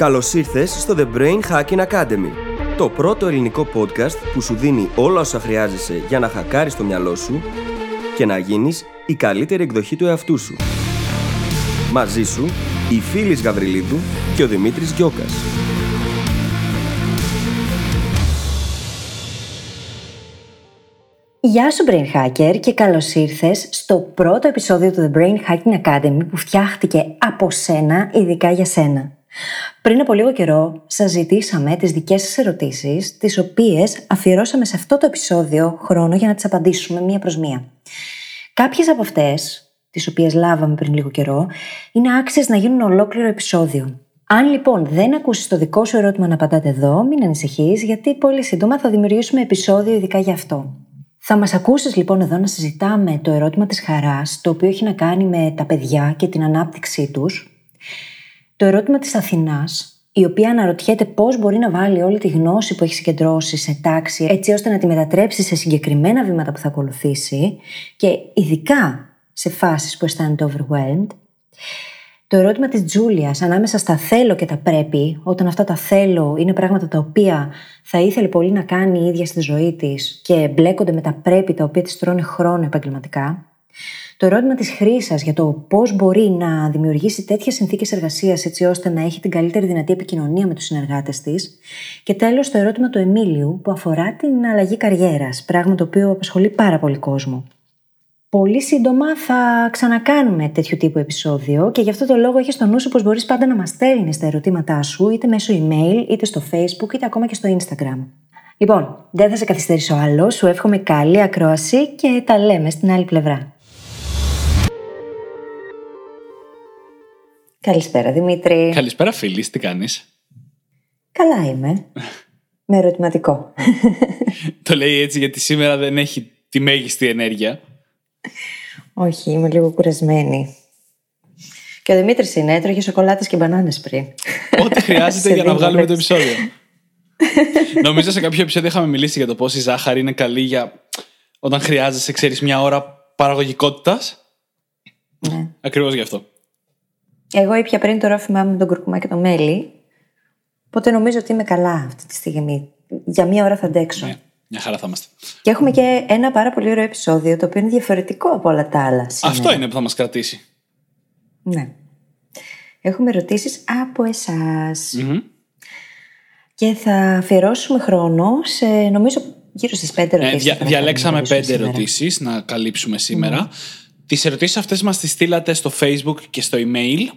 Καλώς ήρθες στο The Brain Hacking Academy, το πρώτο ελληνικό podcast που σου δίνει όλα όσα χρειάζεσαι για να χακάρεις το μυαλό σου και να γίνεις η καλύτερη εκδοχή του εαυτού σου. Μαζί σου, η Φίλης Γαβριλίδου και ο Δημήτρης Γιώκας. Γεια σου Brain Hacker και καλώς ήρθες στο πρώτο επεισόδιο του The Brain Hacking Academy που φτιάχτηκε από σένα, ειδικά για σένα. Πριν από λίγο καιρό σας ζητήσαμε τις δικές σας ερωτήσεις, τις οποίες αφιερώσαμε σε αυτό το επεισόδιο χρόνο για να τις απαντήσουμε μία προς μία. Κάποιες από αυτές, τις οποίες λάβαμε πριν λίγο καιρό, είναι άξιες να γίνουν ολόκληρο επεισόδιο. Αν λοιπόν δεν ακούσεις το δικό σου ερώτημα να απαντάτε εδώ, μην ανησυχείς, γιατί πολύ σύντομα θα δημιουργήσουμε επεισόδιο ειδικά γι' αυτό. Θα μας ακούσεις λοιπόν εδώ να συζητάμε το ερώτημα της χαράς, το οποίο έχει να κάνει με τα παιδιά και την ανάπτυξή τους. Το ερώτημα της Αθηνάς, η οποία αναρωτιέται πώς μπορεί να βάλει όλη τη γνώση που έχει συγκεντρώσει σε τάξη, έτσι ώστε να τη μετατρέψει σε συγκεκριμένα βήματα που θα ακολουθήσει και ειδικά σε φάσεις που αισθάνεται overwhelmed. Το ερώτημα της Τζούλιας ανάμεσα στα θέλω και τα πρέπει, όταν αυτά τα θέλω είναι πράγματα τα οποία θα ήθελε πολύ να κάνει η ίδια στη ζωή της και μπλέκονται με τα πρέπει τα οποία της τρώνε χρόνο επαγγελματικά. Το ερώτημα της χρήσας για το πώς μπορεί να δημιουργήσει τέτοιες συνθήκες εργασίας έτσι ώστε να έχει την καλύτερη δυνατή επικοινωνία με τους συνεργάτες της. Και τέλος το ερώτημα του Εμίλιου που αφορά την αλλαγή καριέρας, πράγμα το οποίο απασχολεί πάρα πολύ κόσμο. Πολύ σύντομα θα ξανακάνουμε τέτοιου τύπου επεισόδιο και γι' αυτό το λόγο έχεις στο νου σου πως μπορείς πάντα να μας στέλνεις τα ερωτήματά σου είτε μέσω email, είτε στο facebook, είτε ακόμα και στο instagram. Λοιπόν, δεν θα σε καθυστερήσω άλλο, σου εύχομαι καλή ακρόαση και τα λέμε στην άλλη πλευρά. Καλησπέρα Δημήτρη. Καλησπέρα φίλη, τι κάνεις; Καλά είμαι. Με ερωτηματικό. το λέει έτσι γιατί σήμερα δεν έχει τη μέγιστη ενέργεια. Όχι, είμαι λίγο κουρασμένη. Και ο Δημήτρης είναι, έτρωγε σοκολάτες και μπανάνες πριν. Ό,τι χρειάζεται για να βγάλουμε το επεισόδιο. Νομίζω σε κάποιο επεισόδιο είχαμε μιλήσει για το πώς η ζάχαρη είναι καλή για όταν χρειάζεσαι, ξέρεις, μια ώρα παραγωγικότητας. Ναι. Ακριβώς γι' αυτό. Εγώ ήπια πριν το ρόφημά μου με τον κουρκουμά και το μέλι. Οπότε νομίζω ότι είμαι καλά αυτή τη στιγμή. Για μία ώρα θα αντέξω. Ναι, μια χαρά θα είμαστε. Και έχουμε και ένα πάρα πολύ ωραίο επεισόδιο το οποίο είναι διαφορετικό από όλα τα άλλα. Σήμερα. Αυτό είναι που θα μας κρατήσει. Ναι. Έχουμε ερωτήσεις από εσάς. Μμμ. Και θα αφιερώσουμε χρόνο σε νομίζω γύρω στις πέντε Ε, ερωτήσεις. δια- διαλέξαμε πέντε ερωτήσεις να καλύψουμε σήμερα. Τις ερωτήσεις αυτές μας τις στείλατε στο Facebook και στο email.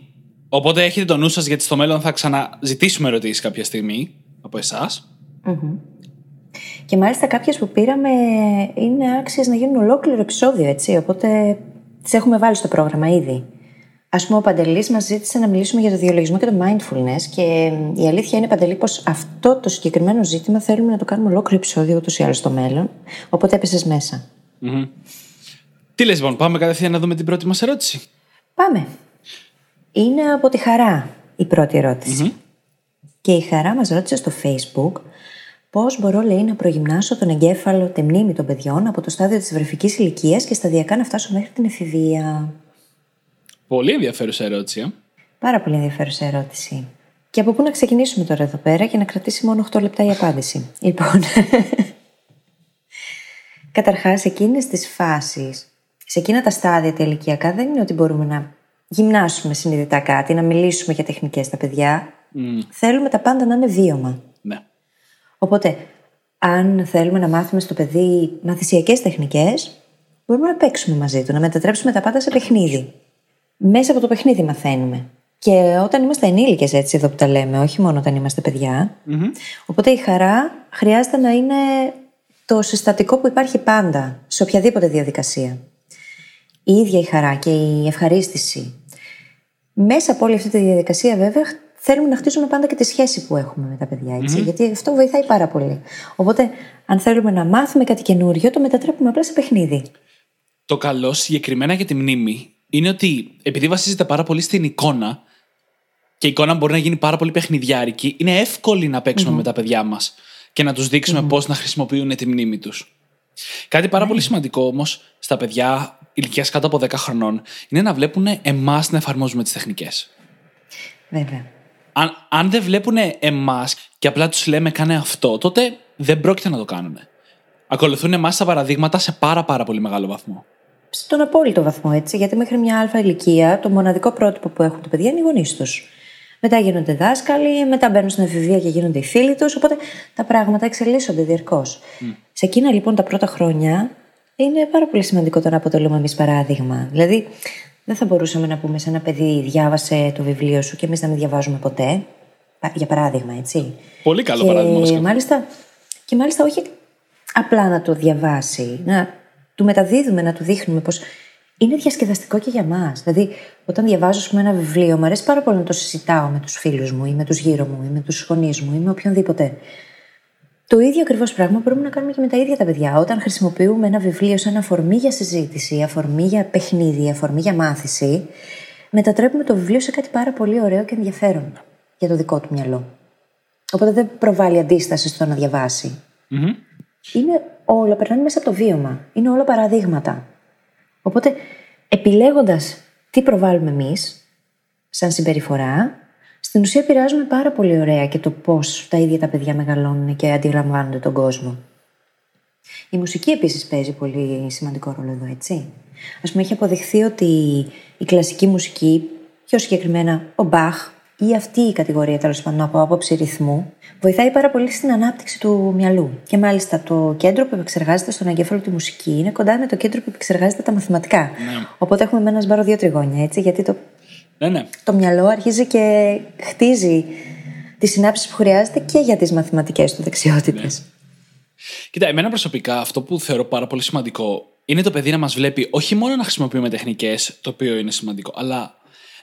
Οπότε έχετε το νου σας γιατί στο μέλλον θα ξαναζητήσουμε ερωτήσεις κάποια στιγμή από εσάς. Και μάλιστα κάποιες που πήραμε είναι άξιες να γίνουν ολόκληρο επεισόδιο, έτσι. Οπότε τις έχουμε βάλει στο πρόγραμμα ήδη. Α πούμε, ο Παντελής μας ζήτησε να μιλήσουμε για το διαλογισμό και το mindfulness. Και η αλήθεια είναι, Παντελή, πως αυτό το συγκεκριμένο ζήτημα θέλουμε να το κάνουμε ολόκληρο επεισόδιο ούτως ή άλλως στο μέλλον. Οπότε έπεσες μέσα. Τι λες λοιπόν, πάμε κατευθείαν να δούμε την πρώτη μας ερώτηση. Πάμε. Είναι από τη Χαρά η πρώτη ερώτηση. Και η Χαρά μας ρώτησε στο Facebook πώς μπορώ, λέει, να προγυμνάσω τον εγκέφαλο, τη μνήμη των παιδιών από το στάδιο της βρεφικής ηλικίας και σταδιακά να φτάσω μέχρι την εφηβεία. Πολύ ενδιαφέρουσα ερώτηση. ε. Πάρα πολύ ενδιαφέρουσα ερώτηση. Και από πού να ξεκινήσουμε τώρα εδώ πέρα και να κρατήσει μόνο 8 λεπτά η απάντηση. Λοιπόν, καταρχάς εκείνες τις φάσεις, σε εκείνα τα στάδια τα ηλικιακά δεν είναι ότι μπορούμε να γυμνάσουμε συνειδητά κάτι, να μιλήσουμε για τεχνικές στα παιδιά. Θέλουμε τα πάντα να είναι βίωμα. Ναι. Οπότε, αν θέλουμε να μάθουμε στο παιδί μαθησιακές τεχνικές, μπορούμε να παίξουμε μαζί του, να μετατρέψουμε τα πάντα σε παιχνίδι. Μέσα από το παιχνίδι μαθαίνουμε. Και όταν είμαστε ενήλικες έτσι εδώ που τα λέμε, όχι μόνο όταν είμαστε παιδιά. Οπότε η χαρά χρειάζεται να είναι το συστατικό που υπάρχει πάντα, σε οποιαδήποτε διαδικασία. Η ίδια η χαρά και η ευχαρίστηση. Μέσα από όλη αυτή τη διαδικασία, βέβαια, θέλουμε να χτίσουμε πάντα και τη σχέση που έχουμε με τα παιδιά, έτσι, γιατί αυτό βοηθάει πάρα πολύ. Οπότε, αν θέλουμε να μάθουμε κάτι καινούριο, το μετατρέπουμε απλά σε παιχνίδι. Το καλό συγκεκριμένα για τη μνήμη είναι ότι επειδή βασίζεται πάρα πολύ στην εικόνα και η εικόνα μπορεί να γίνει πάρα πολύ παιχνιδιάρικη, είναι εύκολη να παίξουμε με τα παιδιά μας και να τους δείξουμε πώς να χρησιμοποιούν τη μνήμη τους. Κάτι πάρα πολύ σημαντικό όμως στα παιδιά ηλικίας κάτω από 10 χρονών είναι να βλέπουν εμάς να εφαρμόζουμε τις τεχνικές. Βέβαια. Αν, αν δεν βλέπουν εμάς και απλά τους λέμε κάνε αυτό, τότε δεν πρόκειται να το κάνουν. Ακολουθούν εμάς τα παραδείγματα σε πάρα, πάρα πολύ μεγάλο βαθμό. Στον απόλυτο βαθμό, έτσι. Γιατί μέχρι μια αλφα ηλικία το μοναδικό πρότυπο που έχουν τα παιδιά είναι οι γονείς τους. Μετά γίνονται δάσκαλοι, μετά μπαίνουν στην εφηβεία και γίνονται οι φίλοι τους. Οπότε τα πράγματα εξελίσσονται διαρκώς. Σε εκείνα λοιπόν τα πρώτα χρόνια είναι πάρα πολύ σημαντικό το να αποτελούμε εμείς παράδειγμα. Δηλαδή, δεν θα μπορούσαμε να πούμε σε ένα παιδί διάβασε το βιβλίο σου και εμείς να μην διαβάζουμε ποτέ. Για παράδειγμα, έτσι. Πολύ καλό και παράδειγμα. βασικά. Μάλιστα, και μάλιστα όχι απλά να το διαβάσει, να του μεταδίδουμε, να του δείχνουμε πως είναι διασκεδαστικό και για μας. Δηλαδή, όταν διαβάζω ας πούμε, ένα βιβλίο, μου αρέσει πάρα πολύ να το συζητάω με τους φίλους μου ή με τους γύρω μου ή με τους γονείς μου ή με οποιονδήποτε. Το ίδιο ακριβώς πράγμα μπορούμε να κάνουμε και με τα ίδια τα παιδιά. Όταν χρησιμοποιούμε ένα βιβλίο σαν αφορμή για συζήτηση, αφορμή για παιχνίδι, αφορμή για μάθηση, μετατρέπουμε το βιβλίο σε κάτι πάρα πολύ ωραίο και ενδιαφέρον για το δικό του μυαλό. Οπότε δεν προβάλλει αντίσταση στο να διαβάσει. Μμμ. Είναι όλα, περνάνε μέσα από το βίωμα. Είναι όλα παραδείγματα. Οπότε, επιλέγοντας τι προβάλλουμε εμείς, σαν συμπεριφορά, στην ουσία επηρεάζουμε πάρα πολύ ωραία και το πώς τα ίδια τα παιδιά μεγαλώνουν και αντιλαμβάνονται τον κόσμο. Η μουσική επίσης παίζει πολύ σημαντικό ρόλο εδώ, έτσι. Α πούμε, έχει αποδειχθεί ότι η κλασική μουσική, πιο συγκεκριμένα ο Μπαχ ή αυτή η κατηγορία τέλος πάντων από άποψη ρυθμού, βοηθάει πάρα πολύ στην ανάπτυξη του μυαλού. Και μάλιστα το κέντρο που επεξεργάζεται στον εγκέφαλο τη μουσική είναι κοντά με το κέντρο που επεξεργάζεται τα μαθηματικά. Ναι. Οπότε έχουμε με ένα σμπάρο δύο τριγώνια, έτσι, γιατί το, Ναι, ναι. το μυαλό αρχίζει και χτίζει τις συνάψεις που χρειάζεται και για τις μαθηματικές του δεξιότητες. Κοίτα, εμένα προσωπικά αυτό που θεωρώ πάρα πολύ σημαντικό είναι το παιδί να μας βλέπει όχι μόνο να χρησιμοποιούμε τεχνικές, το οποίο είναι σημαντικό, αλλά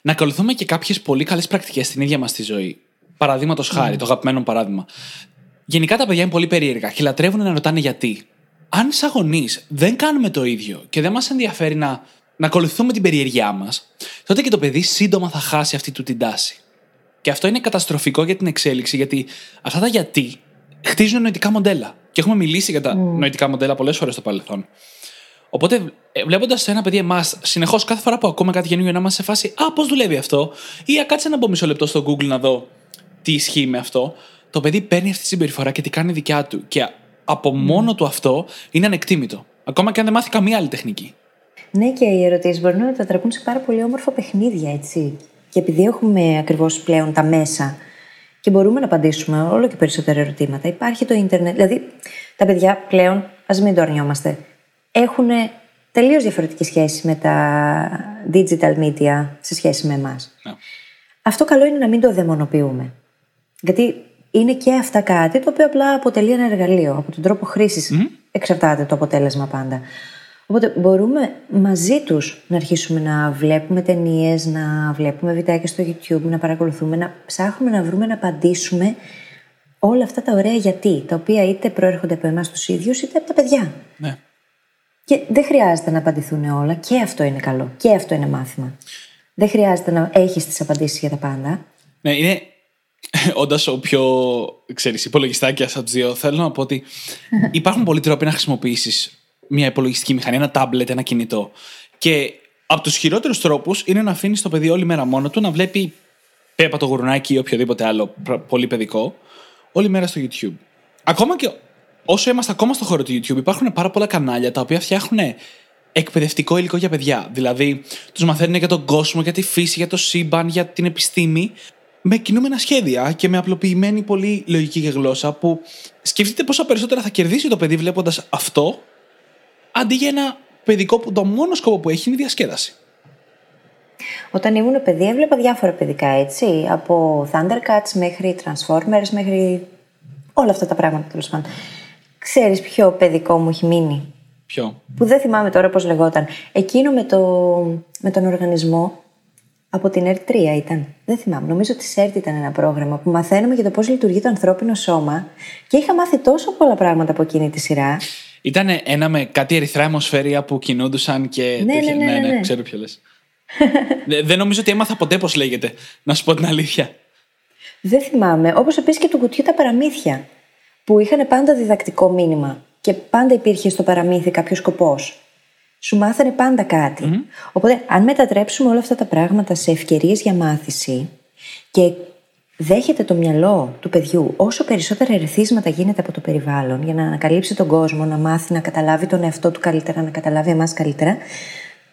να ακολουθούμε και κάποιες πολύ καλές πρακτικές στην ίδια μας τη ζωή. Παραδείγματος χάρη, το αγαπημένο μου παράδειγμα. Γενικά τα παιδιά είναι πολύ περίεργα και λατρεύουν να ρωτάνε γιατί. Αν σαν γονείς δεν κάνουμε το ίδιο και δεν μας ενδιαφέρει να, να ακολουθούμε την περιέργειά μας, τότε και το παιδί σύντομα θα χάσει αυτή του την τάση. Και αυτό είναι καταστροφικό για την εξέλιξη, γιατί αυτά τα γιατί χτίζουν νοητικά μοντέλα. Και έχουμε μιλήσει για τα νοητικά μοντέλα πολλές φορές στο παρελθόν. Οπότε, βλέποντας ένα παιδί εμάς, συνεχώς κάθε φορά που ακούμε κάτι καινούργιο, να είμαστε σε φάση Α, πώς δουλεύει αυτό, ή Α, κάτσε να μπω μισό λεπτό στο Google να δω τι ισχύει με αυτό, το παιδί παίρνει αυτή τη συμπεριφορά και τη κάνει δικιά του. Και από μόνο του αυτό είναι ανεκτήμητο. Ακόμα και αν δεν μάθει καμία άλλη τεχνική. Ναι, και οι ερωτήσεις μπορούν να μετατραπούν σε πάρα πολύ όμορφα παιχνίδια, έτσι. Και επειδή έχουμε ακριβώς πλέον τα μέσα και μπορούμε να απαντήσουμε όλο και περισσότερα ερωτήματα, υπάρχει το ίντερνετ. Δηλαδή, τα παιδιά πλέον, ας μην το αρνιόμαστε, έχουν τελείως διαφορετική σχέση με τα digital media σε σχέση με εμάς. Ναι. Αυτό καλό είναι να μην το δαιμονοποιούμε. Γιατί είναι και αυτά κάτι το οποίο απλά αποτελεί ένα εργαλείο. Από τον τρόπο χρήσης εξαρτάται το αποτέλεσμα πάντα. Οπότε μπορούμε μαζί τους να αρχίσουμε να βλέπουμε ταινίες, να βλέπουμε βιντεάκια στο YouTube, να παρακολουθούμε, να ψάχνουμε να βρούμε, να απαντήσουμε όλα αυτά τα ωραία γιατί, τα οποία είτε προέρχονται από εμάς τους ίδιους είτε από τα παιδιά. Ναι. Και δεν χρειάζεται να απαντηθούν όλα και αυτό είναι καλό και αυτό είναι μάθημα. Δεν χρειάζεται να έχεις τις απαντήσεις για τα πάντα. Ναι, είναι. Όντα ο πιο ξέρεις, υπολογιστάκιας από του δύο, θέλω να πω ότι υπάρχουν πολλοί τρόποι να χρησιμοποιήσεις μια υπολογιστική μηχανή, ένα τάμπλετ, ένα κινητό. Και από τους χειρότερους τρόπους είναι να αφήνεις το παιδί όλη μέρα μόνο του να βλέπει Πέπα το γουρνάκι ή οποιοδήποτε άλλο προ- πολύ παιδικό όλη μέρα στο YouTube. Ακόμα και όσο είμαστε ακόμα στο χώρο του YouTube, υπάρχουν πάρα πολλά κανάλια τα οποία φτιάχνουν εκπαιδευτικό υλικό για παιδιά. Δηλαδή, τους μαθαίνουν για τον κόσμο, για τη φύση, για το σύμπαν, για την επιστήμη, με κινούμενα σχέδια και με απλοποιημένη πολύ λογική και γλώσσα που σκεφτείτε πόσα περισσότερα θα κερδίσει το παιδί βλέποντας αυτό, αντί για ένα παιδικό που το μόνο σκοπό που έχει είναι η διασκέδαση. Όταν ήμουν παιδί, έβλεπα διάφορα παιδικά έτσι. Από Thundercats μέχρι Transformers μέχρι όλα αυτά τα πράγματα τέλος πάντων. Ξέρεις ποιο παιδικό μου έχει μείνει; Ποιο; Που δεν θυμάμαι τώρα πώς λεγόταν. Εκείνο με, το, με τον οργανισμό από την ΕΡΤ 3 ήταν. Δεν θυμάμαι. Νομίζω ότι σε ΕΡΤ ήταν ένα πρόγραμμα που μαθαίνουμε για το πώς λειτουργεί το ανθρώπινο σώμα. Και είχα μάθει τόσο πολλά πράγματα από εκείνη τη σειρά. Ήταν ένα με κάτι ερυθρά αιμοσφαίρια που κινούντουσαν και. Ναι, τέτοια- ναι, ναι, ναι. ξέρω ποιο λες. δεν νομίζω ότι έμαθα ποτέ πώς λέγεται, να σου πω την αλήθεια. Δεν θυμάμαι. Όπως επίσης και του κουτιού τα παραμύθια. Που είχαν πάντα διδακτικό μήνυμα. Και πάντα υπήρχε στο παραμύθι κάποιος σκοπός. Σου μάθανε πάντα κάτι. Οπότε, αν μετατρέψουμε όλα αυτά τα πράγματα σε ευκαιρίες για μάθηση και δέχεται το μυαλό του παιδιού όσο περισσότερα ερεθίσματα γίνεται από το περιβάλλον για να ανακαλύψει τον κόσμο, να μάθει να καταλάβει τον εαυτό του καλύτερα, να καταλάβει εμάς καλύτερα,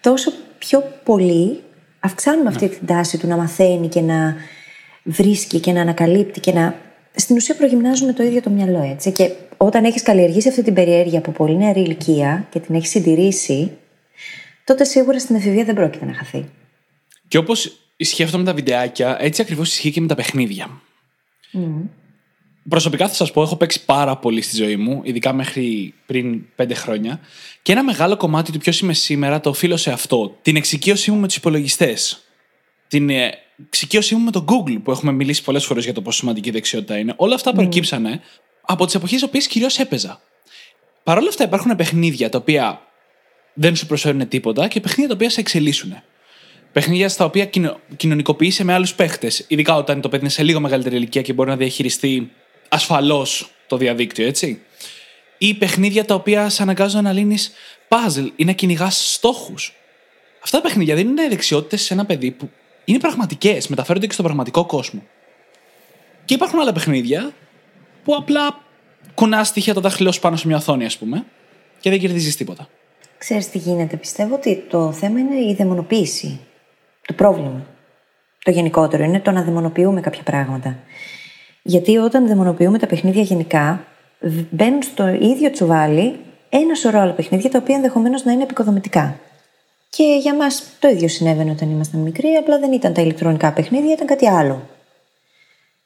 τόσο πιο πολύ αυξάνουμε αυτή την τάση του να μαθαίνει και να βρίσκει και να ανακαλύπτει και να. Στην ουσία προγυμνάζουμε το ίδιο το μυαλό, έτσι. Και όταν έχεις καλλιεργήσει αυτή την περιέργεια από πολύ νεαρή ηλικία και την έχεις συντηρήσει, τότε σίγουρα στην εφηβεία δεν πρόκειται να χαθεί. Και όπως ισχύει αυτό με τα βιντεάκια, έτσι ακριβώς ισχύει και με τα παιχνίδια. Προσωπικά θα σας πω, έχω παίξει πάρα πολύ στη ζωή μου, ειδικά μέχρι πριν πέντε χρόνια. Και ένα μεγάλο κομμάτι του ποιος είμαι σήμερα το οφείλω σε αυτό. Την εξοικείωσή μου με τους υπολογιστές. Την ε, εξοικείωσή μου με το Google, που έχουμε μιλήσει πολλές φορές για το πόσο σημαντική δεξιότητα είναι. Όλα αυτά προκύψανε από τις εποχές οποίες κυρίως έπαιζα. Παρ' όλα αυτά υπάρχουν παιχνίδια τα οποία δεν σου προσφέρουν τίποτα και παιχνίδια τα οποία σε εξελίσσουν. Παιχνίδια στα οποία κοινωνικοποιείσαι με άλλους παίχτες. Ειδικά όταν το παιδί είναι σε λίγο μεγαλύτερη ηλικία και μπορεί να διαχειριστεί ασφαλώς το διαδίκτυο, έτσι. Ή παιχνίδια τα οποία σε αναγκάζουν να λύνεις puzzle ή να κυνηγάς στόχους. Αυτά τα παιχνίδια δίνουν δεξιότητες σε ένα παιδί που είναι πραγματικές, μεταφέρονται και στον πραγματικό κόσμο. Και υπάρχουν άλλα παιχνίδια που απλά κουνά στοιχεία το δάχτυλό σου πάνω σε μια οθόνη, ας πούμε, και δεν κερδίζεις τίποτα. Ξέρεις τι γίνεται. Πιστεύω ότι το θέμα είναι η δαιμονοποίηση. Το πρόβλημα. Το γενικότερο είναι το να δαιμονοποιούμε κάποια πράγματα. Γιατί όταν δαιμονοποιούμε τα παιχνίδια γενικά, μπαίνουν στο ίδιο τσουβάλι ένα σωρό άλλα παιχνίδια τα οποία ενδεχομένως να είναι επικοδομητικά. Και για μας το ίδιο συνέβαινε όταν ήμασταν μικροί, απλά δεν ήταν τα ηλεκτρονικά παιχνίδια, ήταν κάτι άλλο.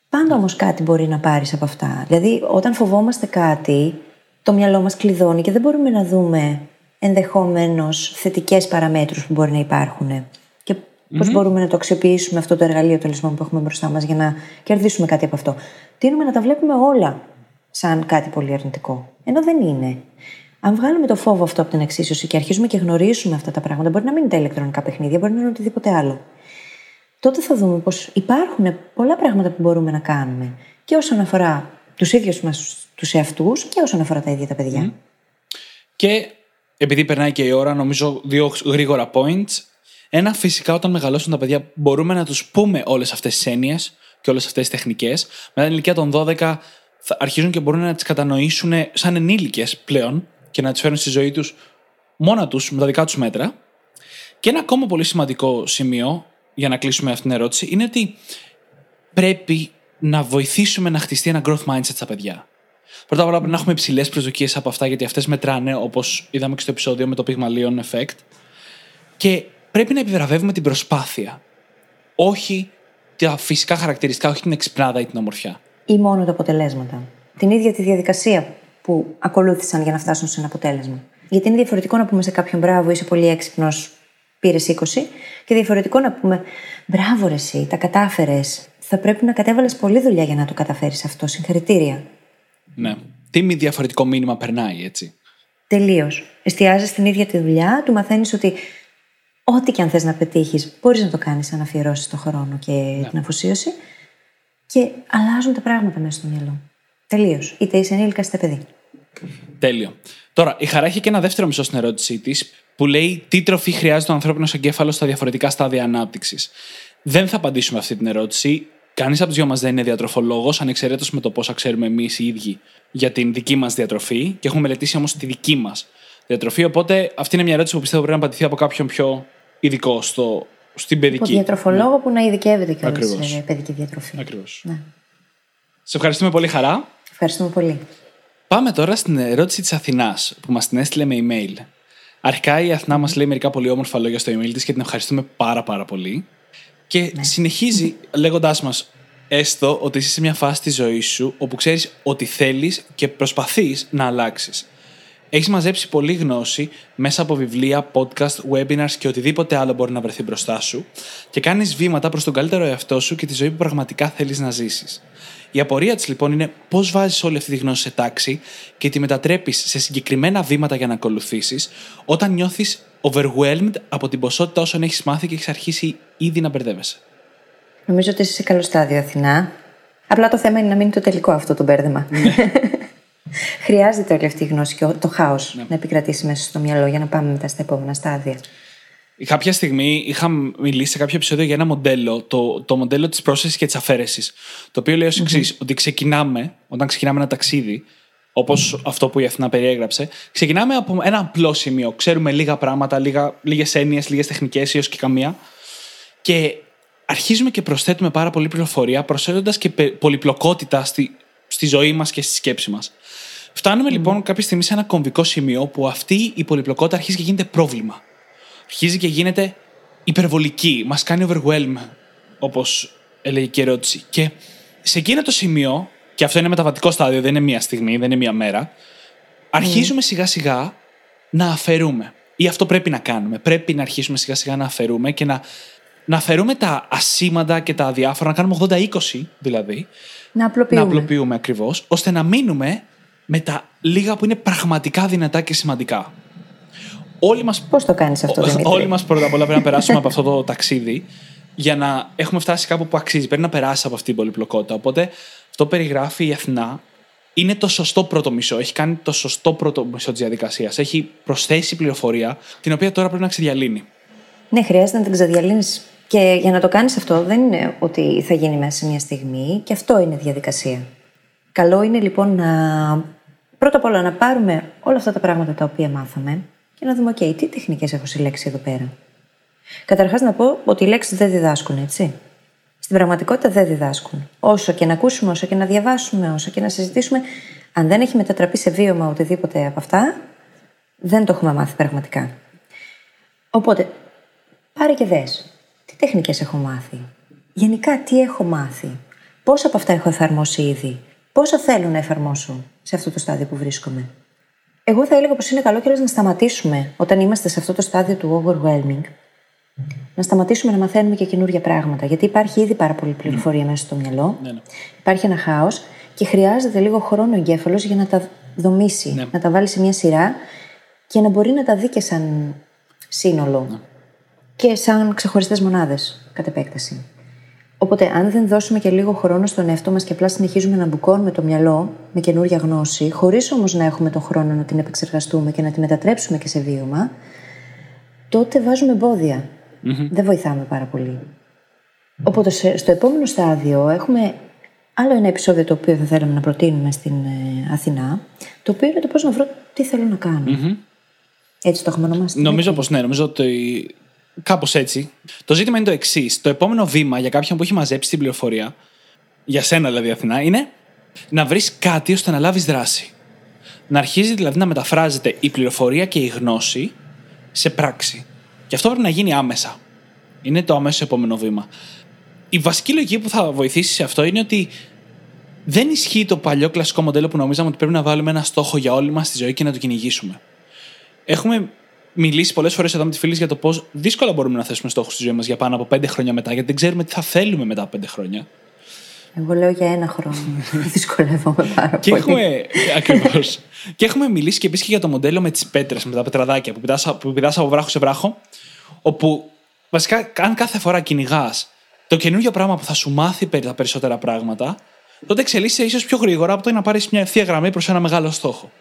Πάντα όμως κάτι μπορεί να πάρεις από αυτά. Δηλαδή, όταν φοβόμαστε κάτι, το μυαλό μας κλειδώνει και δεν μπορούμε να δούμε ενδεχομένως θετικές παραμέτρους που μπορεί να υπάρχουν. Και πώ μπορούμε να το αξιοποιήσουμε αυτό το εργαλείο των που έχουμε μπροστά μας για να κερδίσουμε κάτι από αυτό; Τίνουμε να τα βλέπουμε όλα σαν κάτι πολύ αρνητικό; Ενώ δεν είναι. Αν βγάλουμε το φόβο αυτό από την εξίσωση και αρχίζουμε και γνωρίζουμε αυτά τα πράγματα, μπορεί να μην είναι τα ηλεκτρονικά παιχνίδια, μπορεί να είναι οτιδήποτε άλλο. Τότε θα δούμε πως υπάρχουν πολλά πράγματα που μπορούμε να κάνουμε και όσον αφορά τους ίδιους μας τους εαυτούς και όσον αφορά τα ίδια τα παιδιά. Και επειδή περνάει και η ώρα, νομίζω δύο γρήγορα points. Ένα, φυσικά, όταν μεγαλώσουν τα παιδιά, μπορούμε να τους πούμε όλες αυτές τις έννοιες και όλες αυτές τις τεχνικές. Μετά την ηλικία των 12 θα αρχίζουν και μπορούν να τις κατανοήσουν σαν ενήλικες πλέον και να τις φέρουν στη ζωή τους μόνα τους με τα δικά τους μέτρα. Και ένα ακόμα πολύ σημαντικό σημείο για να κλείσουμε αυτήν την ερώτηση είναι ότι πρέπει να βοηθήσουμε να χτιστεί ένα growth mindset στα παιδιά. Πρώτα απ' όλα πρέπει να έχουμε υψηλές προσδοκίες από αυτά, γιατί αυτές μετράνε, όπως είδαμε και στο επεισόδιο με το Pygmalion Effect. Και πρέπει να επιβραβεύουμε την προσπάθεια. Όχι τα φυσικά χαρακτηριστικά, όχι την εξυπνάδα ή την ομορφιά. Ή μόνο τα αποτελέσματα. Την ίδια τη διαδικασία που ακολούθησαν για να φτάσουν σε ένα αποτέλεσμα. Γιατί είναι διαφορετικό να πούμε σε κάποιον μπράβο, είσαι πολύ έξυπνος, πήρες 20, και διαφορετικό να πούμε μπράβο, ρε, εσύ, τα κατάφερες. Θα πρέπει να κατέβαλες πολλή δουλειά για να το καταφέρεις αυτό. Συγχαρητήρια. Ναι. Τι μη διαφορετικό μήνυμα περνάει, έτσι. Τελείως. Εστιάζεις στην ίδια τη δουλειά, του μαθαίνεις ότι ό,τι και αν θες να πετύχεις, μπορείς να το κάνεις αν αφιερώσεις το χρόνο και ναι. την αφοσίωση. Και αλλάζουν τα πράγματα μέσα στο μυαλό. Τελείως. Είτε είσαι ενήλικας είτε παιδί. Τέλειο. Τώρα, η Χαρά έχει και ένα δεύτερο μισό στην ερώτησή της που λέει τι τροφή χρειάζεται ο ανθρώπινος εγκέφαλος στα διαφορετικά στάδια ανάπτυξης; Δεν θα απαντήσουμε αυτή την ερώτηση. Κανείς από τους δυο μας δεν είναι διατροφολόγος, ανεξαιρέτως με το πόσα ξέρουμε εμείς οι ίδιοι για την δική μας διατροφή και έχουμε μελετήσει όμως τη δική μας διατροφή. Οπότε αυτή είναι μια ερώτηση που πιστεύω πρέπει να απαντηθεί από κάποιον πιο ειδικό στο, στην παιδική. Από διατροφολόγο ναι. που να ειδικεύεται και σε παιδική διατροφή. Ακριβώς. Ναι. Σε ευχαριστούμε πολύ, Χαρά. Ευχαριστούμε πολύ. Πάμε τώρα στην ερώτηση της Αθηνάς που μας την έστειλε με email. Αρχικά η Αθηνά μας λέει μερικά πολύ όμορφα λόγια στο email της και την ευχαριστούμε πάρα πάρα πολύ. Και ναι. συνεχίζει λέγοντάς μας, έστω ότι είσαι σε μια φάση της ζωής σου όπου ξέρεις ότι θέλεις και προσπαθείς να αλλάξεις. Έχεις μαζέψει πολλή γνώση μέσα από βιβλία, podcast, webinars και οτιδήποτε άλλο μπορεί να βρεθεί μπροστά σου και κάνεις βήματα προς τον καλύτερο εαυτό σου και τη ζωή που πραγματικά θέλεις να ζήσεις. Η απορία της λοιπόν είναι πώς βάζεις όλη αυτή τη γνώση σε τάξη και τη μετατρέπεις σε συγκεκριμένα βήματα για να ακολουθήσεις όταν νιώθεις overwhelmed από την ποσότητα όσων έχεις μάθει και έχεις αρχίσει ήδη να μπερδεύεσαι. Νομίζω ότι είσαι σε καλό στάδιο, Αθηνά. Απλά το θέμα είναι να μην είναι το τελικό αυτό το μπέρδεμα. Ναι. Χρειάζεται όλη αυτή η γνώση και το χάος ναι. να επικρατήσει μέσα στο μυαλό για να πάμε μετά στα επόμενα στάδια. Κάποια στιγμή είχα μιλήσει σε κάποιο επεισόδιο για ένα μοντέλο, το, το μοντέλο της πρόσθεσης και της αφαίρεσης. Το οποίο λέει ως εξής, ότι ξεκινάμε, όταν ξεκινάμε ένα ταξίδι, όπως αυτό που η Αθηνά περιέγραψε, ξεκινάμε από ένα απλό σημείο. Ξέρουμε λίγα πράγματα, λίγες έννοιες, λίγες τεχνικές, έω και καμία. Και αρχίζουμε και προσθέτουμε πάρα πολύ πληροφορία, προσθέτοντας και πολυπλοκότητα στη, στη ζωή μας και στη σκέψη μας. Φτάνουμε λοιπόν κάποια στιγμή σε ένα κομβικό σημείο που αυτή η πολυπλοκότητα αρχίζει και γίνεται πρόβλημα. Αρχίζει και γίνεται υπερβολική. Μας κάνει overwhelm, όπως έλεγε και η ερώτηση. Και σε εκείνο το σημείο, και αυτό είναι μεταβατικό στάδιο, δεν είναι μία στιγμή, δεν είναι μία μέρα, αρχίζουμε σιγά σιγά να αφαιρούμε. Ή αυτό πρέπει να κάνουμε. Πρέπει να αρχίσουμε σιγά σιγά να αφαιρούμε και να, να αφαιρούμε τα ασήμαντα και τα αδιάφορα, να κάνουμε 80-20 δηλαδή. Να απλοποιούμε. Να απλοποιούμε ακριβώς, ώστε να μείνουμε με τα λίγα που είναι πραγματικά δυνατά και σημαντικά. Όλοι μας, Πώς το κάνεις αυτό, Δημήτρη; Όλοι μας πρώτα απ' όλα πρέπει να περάσουμε από αυτό το ταξίδι για να έχουμε φτάσει κάπου που αξίζει. Πρέπει να περάσει από αυτή την πολυπλοκότητα. Οπότε αυτό περιγράφει η Αθηνά. Είναι το σωστό πρώτο μισό. Έχει κάνει το σωστό πρώτο μισό της διαδικασίας. Έχει προσθέσει πληροφορία, την οποία τώρα πρέπει να ξεδιαλύνει. Ναι, χρειάζεται να την ξεδιαλύνεις. Και για να το κάνεις αυτό, δεν είναι ότι θα γίνει μέσα σε μια στιγμή. Και αυτό είναι διαδικασία. Καλό είναι λοιπόν να πρώτα απ' όλα να πάρουμε όλα αυτά τα πράγματα τα οποία μάθαμε και να δούμε, OK, τι τεχνικές έχω συλλέξει εδώ πέρα. Καταρχάς να πω ότι οι λέξεις δεν διδάσκουν, έτσι. Στην πραγματικότητα δεν διδάσκουν. Όσο και να ακούσουμε, όσο και να διαβάσουμε, όσο και να συζητήσουμε, αν δεν έχει μετατραπεί σε βίωμα οτιδήποτε από αυτά, δεν το έχουμε μάθει πραγματικά. Οπότε, πάρε και δες. Τι τεχνικές έχω μάθει. Γενικά, τι έχω μάθει. Πόσα από αυτά έχω εφαρμόσει ήδη. Πόσα θέλω να εφαρμόσω σε αυτό το στάδιο που βρίσκομαι. Εγώ θα έλεγα πως είναι καλό κιόλας να σταματήσουμε όταν είμαστε σε αυτό το στάδιο του overwhelming. Να σταματήσουμε να μαθαίνουμε και καινούργια πράγματα. Γιατί υπάρχει ήδη πάρα πολλή πληροφορία μέσα στο μυαλό. Ναι, ναι. Υπάρχει ένα χάος και χρειάζεται λίγο χρόνο ο εγκέφαλος για να τα δομήσει, Ναι. να τα βάλει σε μια σειρά και να μπορεί να τα δει και σαν σύνολο. Ναι. Και σαν ξεχωριστές μονάδες κατ' επέκταση. Οπότε, αν δεν δώσουμε και λίγο χρόνο στον εαυτό μας και απλά συνεχίζουμε να μπουκώνουμε το μυαλό με καινούρια γνώση, χωρίς όμως να έχουμε τον χρόνο να την επεξεργαστούμε και να τη μετατρέψουμε και σε βίωμα, τότε βάζουμε εμπόδια. Δεν βοηθάμε πάρα πολύ. Οπότε, σε- στο επόμενο στάδιο έχουμε άλλο ένα επεισόδιο το οποίο θα θέλαμε να προτείνουμε στην ε, Αθηνά, το οποίο είναι το πώς να βρω τι θέλω να κάνω. Έτσι το έχουμε ονομάσει. Νομίζω πως ναι, νομίζω ότι κάπως έτσι. Το ζήτημα είναι το εξής. Το επόμενο βήμα για κάποιον που έχει μαζέψει την πληροφορία, για σένα δηλαδή Αθηνά, είναι να βρεις κάτι ώστε να λάβεις δράση. Να αρχίζει δηλαδή να μεταφράζεται η πληροφορία και η γνώση σε πράξη. Και αυτό πρέπει να γίνει άμεσα. Είναι το αμέσως επόμενο βήμα. Η βασική λογική που θα βοηθήσει σε αυτό είναι ότι δεν ισχύει το παλιό κλασικό μοντέλο που νομίζαμε ότι πρέπει να βάλουμε ένα στόχο για όλη μας τη ζωή και να το κυνηγήσουμε. Έχουμε μιλήσει πολλές φορές εδώ με τι φίλε για το πώς δύσκολα μπορούμε να θέσουμε στόχους στη ζωή μας για πάνω από πέντε χρόνια μετά, γιατί δεν ξέρουμε τι θα θέλουμε μετά από πέντε χρόνια. Εγώ λέω για ένα χρόνο. Δυσκολεύομαι πάρα Και πολύ. έχουμε. Ακριβώς. και έχουμε μιλήσει και επίσης και για το μοντέλο με τις πέτρες, με τα πετραδάκια που πηδάς, που πηδάς από βράχο σε βράχο. Όπου βασικά, αν κάθε φορά κυνηγάς το καινούργιο πράγμα που θα σου μάθει περί τα περισσότερα πράγματα, τότε εξελίσσεσαι ίσως πιο γρήγορα από το να πάρεις μια ευθεία γραμμή προς ένα μεγάλο στόχο.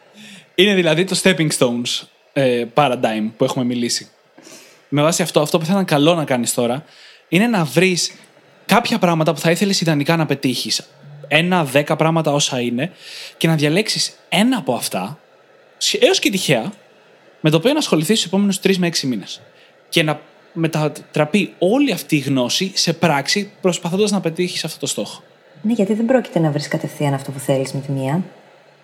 Είναι δηλαδή το stepping stones ε, paradigm που έχουμε μιλήσει. Με βάση αυτό, αυτό που θα ήταν καλό να κάνεις τώρα είναι να βρεις κάποια πράγματα που θα ήθελες ιδανικά να πετύχεις. Ένα, δέκα πράγματα όσα είναι και να διαλέξεις ένα από αυτά, έως και τυχαία, με το οποίο να ασχοληθείς στους επόμενους τρεις με έξι μήνες. Και να μετατραπεί όλη αυτή η γνώση σε πράξη, προσπαθώντας να πετύχεις αυτό το στόχο. Ναι, γιατί δεν πρόκειται να βρεις κατευθείαν αυτό που θέλεις με τη μία.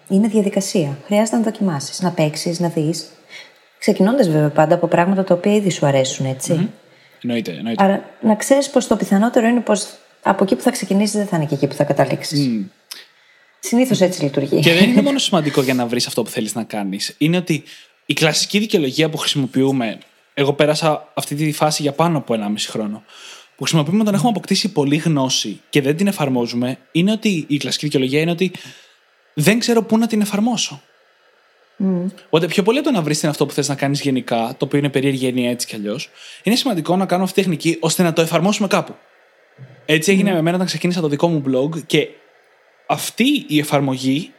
Είναι διαδικασία. Χρειάζεται να δοκιμάσεις, να παίξεις, να δεις. Ξεκινώντας βέβαια πάντα από πράγματα τα οποία ήδη σου αρέσουν, έτσι. Εννοείται, εννοείται. Άρα να ξέρεις πως το πιθανότερο είναι πως από εκεί που θα ξεκινήσεις δεν θα είναι και εκεί που θα καταλήξεις. Συνήθως έτσι λειτουργεί. Και δεν είναι μόνο σημαντικό για να βρεις αυτό που θέλεις να κάνεις. Είναι ότι η κλασική δικαιολογία που χρησιμοποιούμε. Εγώ πέρασα αυτή τη φάση για πάνω από 1,5 χρόνο. Που χρησιμοποιούμε όταν έχουμε αποκτήσει πολλή γνώση και δεν την εφαρμόζουμε, είναι ότι η κλασική δικαιολογία είναι ότι δεν ξέρω πού να την εφαρμόσω. Οπότε πιο πολύ από το να βρεις αυτό που θες να κάνεις γενικά, το οποίο είναι περίεργη έννοια έτσι κι αλλιώς, είναι σημαντικό να κάνω αυτή τη τεχνική ώστε να το εφαρμόσουμε κάπου. Έτσι έγινε με μένα όταν ξεκίνησα το δικό μου blog και αυτή η εφαρμογή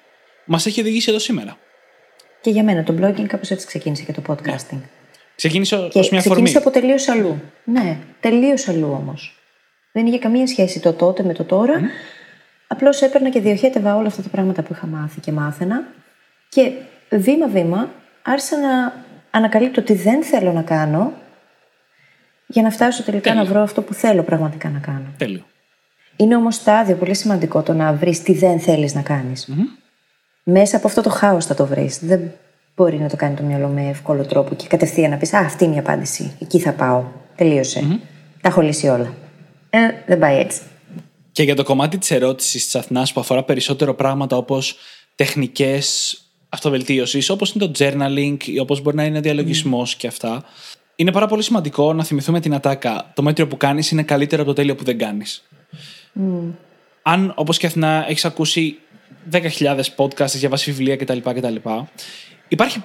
μας έχει οδηγήσει εδώ σήμερα. Και για μένα το blogging κάπως έτσι ξεκίνησε και το podcasting. Ξεκίνησε ως Και μια αφορμή. ξεκίνησε από τελείως αλλού. Ναι, τελείως αλλού όμως. Δεν είχε καμία σχέση το τότε με το τώρα. Απλώς έπαιρνα και διοχέτευα όλα αυτά τα πράγματα που είχα μάθει και μάθαινα. Και βήμα-βήμα άρχισα να ανακαλύπτω τι δεν θέλω να κάνω για να φτάσω τελικά Τέλειο. να βρω αυτό που θέλω πραγματικά να κάνω. Τέλειο. Είναι όμως στάδιο πολύ σημαντικό το να βρεις τι δεν θέλεις να κάνεις. Μέσα από αυτό το χάος θα το βρεις. Δεν μπορεί να το κάνει το μυαλό με εύκολο τρόπο και κατευθείαν να πεις Α, αυτή είναι η απάντηση. Εκεί θα πάω. Τελείωσε. Τα έχω λύσει όλα. Ε, δεν πάει έτσι. Και για το κομμάτι της ερώτησης της Αθηνάς που αφορά περισσότερο πράγματα όπως τεχνικές αυτοβελτίωσης, όπως είναι το journaling ή όπως μπορεί να είναι διαλογισμός και αυτά, είναι πάρα πολύ σημαντικό να θυμηθούμε την ατάκα. Το μέτριο που κάνεις είναι καλύτερο από το τέλειο που δεν κάνεις. Αν, όπως και Αθηνά, έχεις ακούσει 10.000 podcasts, έχει διαβάσεις βιβλία κτλ, κτλ. Υπάρχει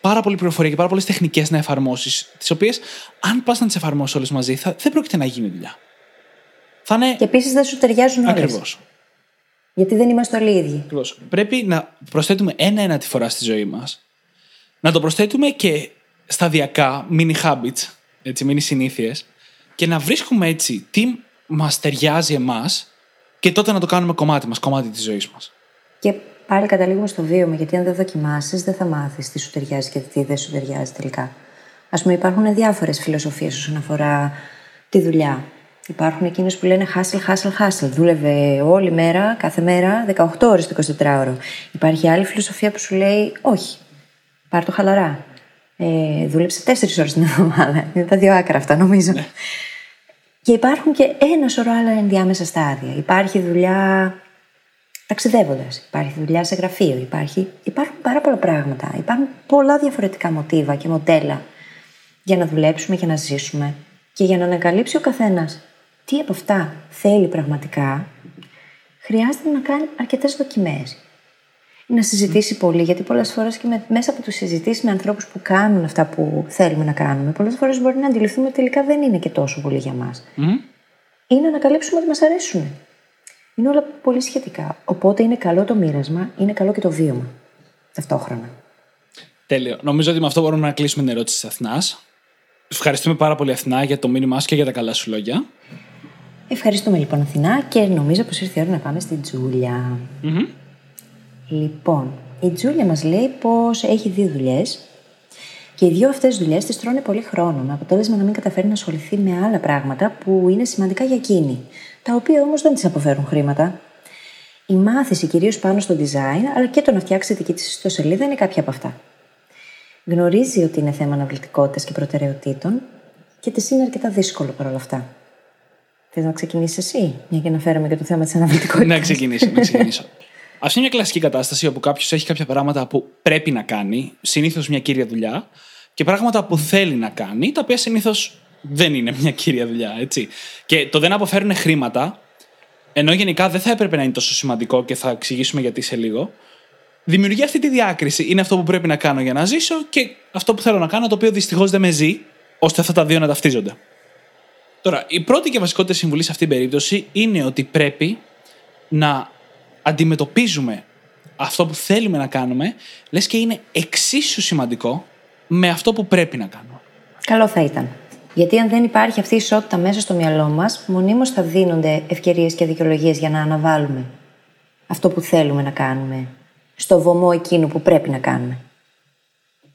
πάρα πολλή πληροφορία και πάρα πολλές τεχνικές να εφαρμόσεις, τις οποίες, αν πας να τις εφαρμόσεις όλες μαζί, θα, δεν πρόκειται να γίνει δουλειά. Θα είναι. Και επίσης δεν σου ταιριάζουν όλες. Ακριβώς. Γιατί δεν είμαστε όλοι οι ίδιοι. Ακριβώς. Πρέπει να προσθέτουμε ένα-ένα τη φορά στη ζωή μας. Να το προσθέτουμε και σταδιακά, mini habits, έτσι, mini συνήθειες, και να βρίσκουμε έτσι τι μας ταιριάζει εμάς και τότε να το κάνουμε κομμάτι μας, κομμάτι της ζωής μας. Και πάλι καταλήγουμε στο βίωμα, γιατί αν δεν δοκιμάσεις, δεν θα μάθεις τι σου ταιριάζει και τι δεν σου ταιριάζει τελικά. Α πούμε, υπάρχουν διάφορες φιλοσοφίες όσον αφορά τη δουλειά. Υπάρχουν εκείνες που λένε hustle, hustle, hustle. Δούλευε όλη μέρα, κάθε μέρα, 18 ώρες το 24ωρο. Υπάρχει άλλη φιλοσοφία που σου λέει όχι. Πάρ το χαλαρά. Ε, δούλεψε 4 ώρες την εβδομάδα. Είναι τα δύο άκρα αυτά, νομίζω. Και υπάρχουν και ένα σωρό άλλα ενδιάμεσα στάδια. Υπάρχει δουλειά ταξιδεύοντας, υπάρχει δουλειά σε γραφείο, υπάρχει, υπάρχουν πάρα πολλά πράγματα. Υπάρχουν πολλά διαφορετικά μοτίβα και μοντέλα για να δουλέψουμε και να ζήσουμε. Και για να ανακαλύψει ο καθένας τι από αυτά θέλει πραγματικά, χρειάζεται να κάνει αρκετές δοκιμές. Να συζητήσει πολύ, γιατί πολλές φορές και με, μέσα από τι συζητήσεις με ανθρώπους που κάνουν αυτά που θέλουμε να κάνουμε, πολλές φορές μπορεί να αντιληφθούμε ότι τελικά δεν είναι και τόσο πολύ για μας. Ή να ανακαλύψουμε ότι μας αρέσουν. Είναι όλα πολύ σχετικά. Οπότε είναι καλό το μοίρασμα, είναι καλό και το βίωμα. Ταυτόχρονα. Τέλειο. Νομίζω ότι με αυτό μπορούμε να κλείσουμε την ερώτηση της Αθηνάς. Ευχαριστούμε πάρα πολύ, Αθηνά, για το μήνυμά σου και για τα καλά σου λόγια. Ευχαριστούμε λοιπόν Αθηνά και νομίζω πως ήρθε η ώρα να πάμε στην τζουλια Λοιπόν, η Τζούλια μας λέει πως έχει δύο δουλειές και οι δύο αυτές δουλειές τις τρώνε πολύ χρόνο με αποτέλεσμα να μην καταφέρει να ασχοληθεί με άλλα πράγματα που είναι σημαντικά για εκείνη, τα οποία όμως δεν της αποφέρουν χρήματα. Η μάθηση κυρίως πάνω στο design αλλά και το να φτιάξει δική της ιστοσελίδα είναι κάποια από αυτά. Γνωρίζει ότι είναι θέμα αναβλητικότητας και προτεραιοτήτων και της είναι αρκετά δύσκολο παρόλα αυτά. Θες να ξεκινήσεις εσύ, μια και αναφέραμε και το θέμα της αναβλητικότητα. να ξεκινήσω, να ξεκινήσω. Α είναι μια κλασική κατάσταση όπου κάποιος έχει κάποια πράγματα που πρέπει να κάνει, συνήθως μια κύρια δουλειά, και πράγματα που θέλει να κάνει, τα οποία συνήθως δεν είναι μια κύρια δουλειά, έτσι. Και το δεν αποφέρουν χρήματα, ενώ γενικά δεν θα έπρεπε να είναι τόσο σημαντικό και θα εξηγήσουμε γιατί σε λίγο, δημιουργεί αυτή τη διάκριση. Είναι αυτό που πρέπει να κάνω για να ζήσω και αυτό που θέλω να κάνω, το οποίο δυστυχώς δεν με ζει, ώστε αυτά τα δύο να ταυτίζονται. Τώρα, η πρώτη και βασικότερη συμβουλής σε αυτήν την περίπτωση είναι ότι πρέπει να αντιμετωπίζουμε αυτό που θέλουμε να κάνουμε, λες και είναι εξίσου σημαντικό με αυτό που πρέπει να κάνουμε. Καλό θα ήταν. Γιατί αν δεν υπάρχει αυτή η ισότητα μέσα στο μυαλό μας, μονίμως θα δίνονται ευκαιρίες και δικαιολογίες για να αναβάλουμε αυτό που θέλουμε να κάνουμε στο βωμό εκείνου που πρέπει να κάνουμε.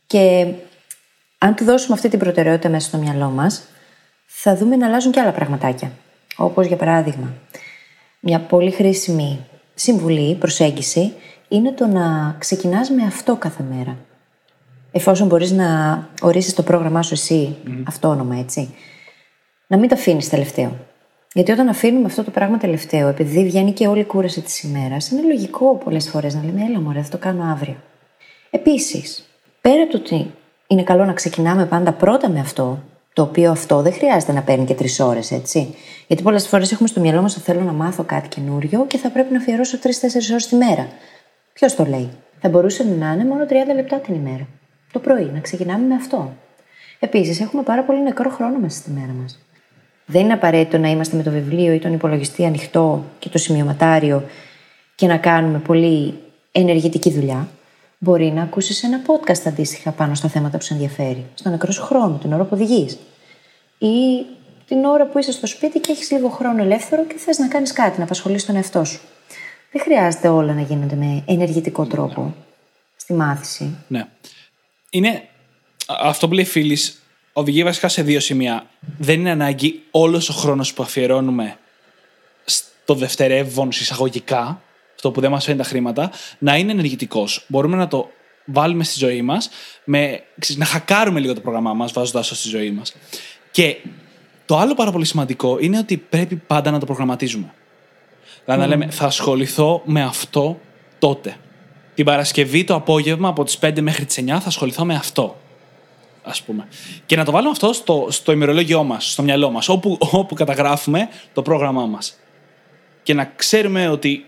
Και αν του δώσουμε αυτή την προτεραιότητα μέσα στο μυαλό μας, θα δούμε να αλλάζουν και άλλα πραγματάκια. Όπως για παράδειγμα, μια πολύ χρήσιμη συμβουλή, προσέγγιση, είναι το να ξεκινάς με αυτό κάθε μέρα. Εφόσον μπορείς να ορίσεις το πρόγραμμά σου εσύ, αυτόνομα, έτσι. Να μην το αφήνεις τελευταίο. Γιατί όταν αφήνουμε αυτό το πράγμα τελευταίο, επειδή βγαίνει και όλη η κούραση της ημέρας, είναι λογικό πολλές φορές να λέμε: Έλα, μωρέ, θα το κάνω αύριο. Επίσης, πέρα από το ότι είναι καλό να ξεκινάμε πάντα πρώτα με αυτό, το οποίο αυτό δεν χρειάζεται να παίρνει και τρεις ώρες, έτσι. Γιατί πολλές φορές έχουμε στο μυαλό μας ότι θέλω να μάθω κάτι καινούριο και θα πρέπει να αφιερώσω τρει-τέσσερι ώρες τη μέρα. Ποιος το λέει; Θα μπορούσε να είναι μόνο 30 λεπτά την ημέρα. Το πρωί, να ξεκινάμε με αυτό. Επίσης, έχουμε πάρα πολύ νεκρό χρόνο μέσα στη μέρα μας. Δεν είναι απαραίτητο να είμαστε με το βιβλίο ή τον υπολογιστή ανοιχτό και το σημειωματάριο και να κάνουμε πολύ ενεργητική δουλειά. Μπορεί να ακούσεις ένα podcast αντίστοιχα πάνω στα θέματα που σε ενδιαφέρει, στον νεκρό σου χρόνο, την ώρα που οδηγείς. Ή την ώρα που είσαι στο σπίτι και έχεις λίγο χρόνο ελεύθερο και θες να κάνεις κάτι, να απασχολείς τον εαυτό σου. Δεν χρειάζεται όλα να γίνονται με ενεργητικό τρόπο στη μάθηση. Ναι. Είναι αυτό που λέει φίλης, οδηγεί βασικά σε δύο σημεία. Δεν είναι ανάγκη όλος ο χρόνος που αφιερώνουμε στο δευτερεύον εισαγωγικά, αυτό που δεν μας φαίνει τα χρήματα, να είναι ενεργητικός. Μπορούμε να το βάλουμε στη ζωή μας, να χακάρουμε λίγο το πρόγραμμά μας, βάζοντας το στη ζωή μας. Και το άλλο πάρα πολύ σημαντικό είναι ότι πρέπει πάντα να το προγραμματίζουμε. Δηλαδή να λέμε, θα ασχοληθώ με αυτό τότε. Την Παρασκευή το απόγευμα από τις 5 μέχρι τις 9 θα ασχοληθώ με αυτό. Α πούμε. Και να το βάλουμε αυτό στο, στο ημερολόγιό μας, στο μυαλό μας, όπου, όπου καταγράφουμε το πρόγραμμά μας. Και να ξέρουμε ότι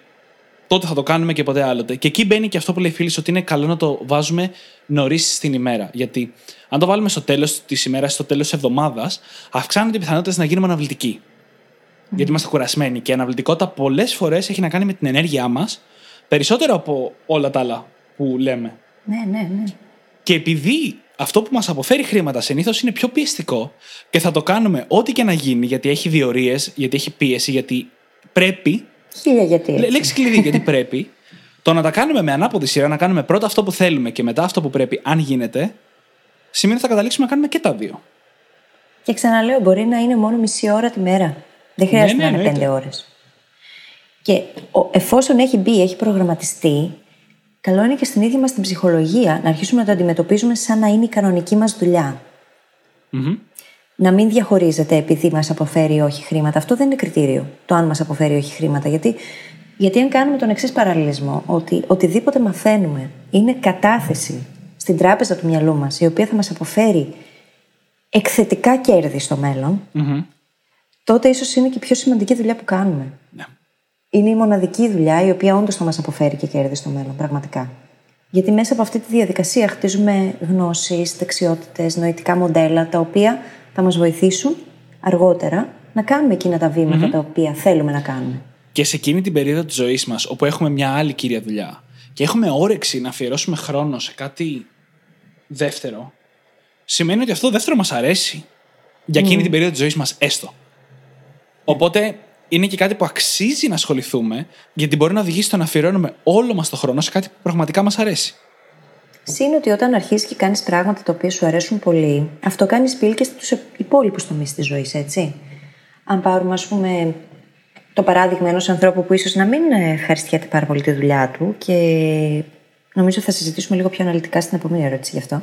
τότε θα το κάνουμε και ποτέ άλλοτε. Και εκεί μπαίνει και αυτό που λέει φίλης, ότι είναι καλό να το βάζουμε νωρίς στην ημέρα. Γιατί αν το βάλουμε στο τέλος της ημέρας, στο τέλος της εβδομάδας, αυξάνονται οι πιθανότητες να γίνουμε αναβλητικοί. Γιατί είμαστε κουρασμένοι. Και η αναβλητικότητα πολλές φορές έχει να κάνει με την ενέργειά μας περισσότερο από όλα τα άλλα που λέμε. Ναι, ναι, ναι. Και επειδή αυτό που μας αποφέρει χρήματα συνήθως είναι πιο πιεστικό και θα το κάνουμε ό,τι και να γίνει, γιατί έχει διορίες, γιατί έχει πίεση, γιατί πρέπει. Χίλια γιατί. Λέξη κλειδί, γιατί πρέπει. Το να τα κάνουμε με ανάποδη σειρά, να κάνουμε πρώτα αυτό που θέλουμε και μετά αυτό που πρέπει, αν γίνεται, σημαίνει ότι θα καταλήξουμε να κάνουμε και τα δύο. Και ξαναλέω, μπορεί να είναι μόνο μισή ώρα τη μέρα. Δεν χρειάζεται ναι, ναι, να είναι πέντε ώρες. Και εφόσον έχει μπει, έχει προγραμματιστεί, καλό είναι και στην ίδια μας την ψυχολογία να αρχίσουμε να το αντιμετωπίζουμε σαν να είναι η κανονική μας δουλειά. Mm-hmm. Να μην διαχωρίζεται επειδή μας αποφέρει ή όχι χρήματα. Αυτό δεν είναι κριτήριο, το αν μας αποφέρει ή όχι χρήματα. Γιατί, γιατί αν κάνουμε τον εξής παραλληλισμό, ότι οτιδήποτε μαθαίνουμε είναι κατάθεση στην τράπεζα του μυαλού μας, η οποία θα μας αποφέρει εκθετικά κέρδη στο μέλλον, mm-hmm. τότε ίσως είναι και η πιο σημαντική δουλειά που κάνουμε. Ναι. Είναι η μοναδική δουλειά η οποία όντως θα μας αποφέρει και κέρδη στο μέλλον, πραγματικά. Γιατί μέσα από αυτή τη διαδικασία χτίζουμε γνώσεις, δεξιότητες, νοητικά μοντέλα, τα οποία θα μας βοηθήσουν αργότερα να κάνουμε εκείνα τα βηματα τα οποία θέλουμε να κάνουμε. Και σε εκείνη την περίοδο της ζωής μας, όπου έχουμε μια άλλη κύρια δουλειά και έχουμε όρεξη να αφιερώσουμε χρόνο σε κάτι δεύτερο, σημαίνει ότι αυτό το δεύτερο μας αρέσει. Για εκείνη την περίοδο της ζωής μας, έστω. Οπότε είναι και κάτι που αξίζει να ασχοληθούμε, γιατί μπορεί να οδηγήσει στο να αφιερώνουμε όλο μας το χρόνο σε κάτι που πραγματικά μας αρέσει. Συν ότι όταν αρχίσεις και κάνεις πράγματα τα οποία σου αρέσουν πολύ, αυτό κάνεις σπίλ και στους υπόλοιπους τομείς της ζωής, έτσι. Αν πάρουμε, ας πούμε, το παράδειγμα ενός ανθρώπου που ίσως να μην ευχαριστιέται πάρα πολύ τη δουλειά του και νομίζω θα συζητήσουμε λίγο πιο αναλυτικά στην επόμενη ερώτηση γι' αυτό.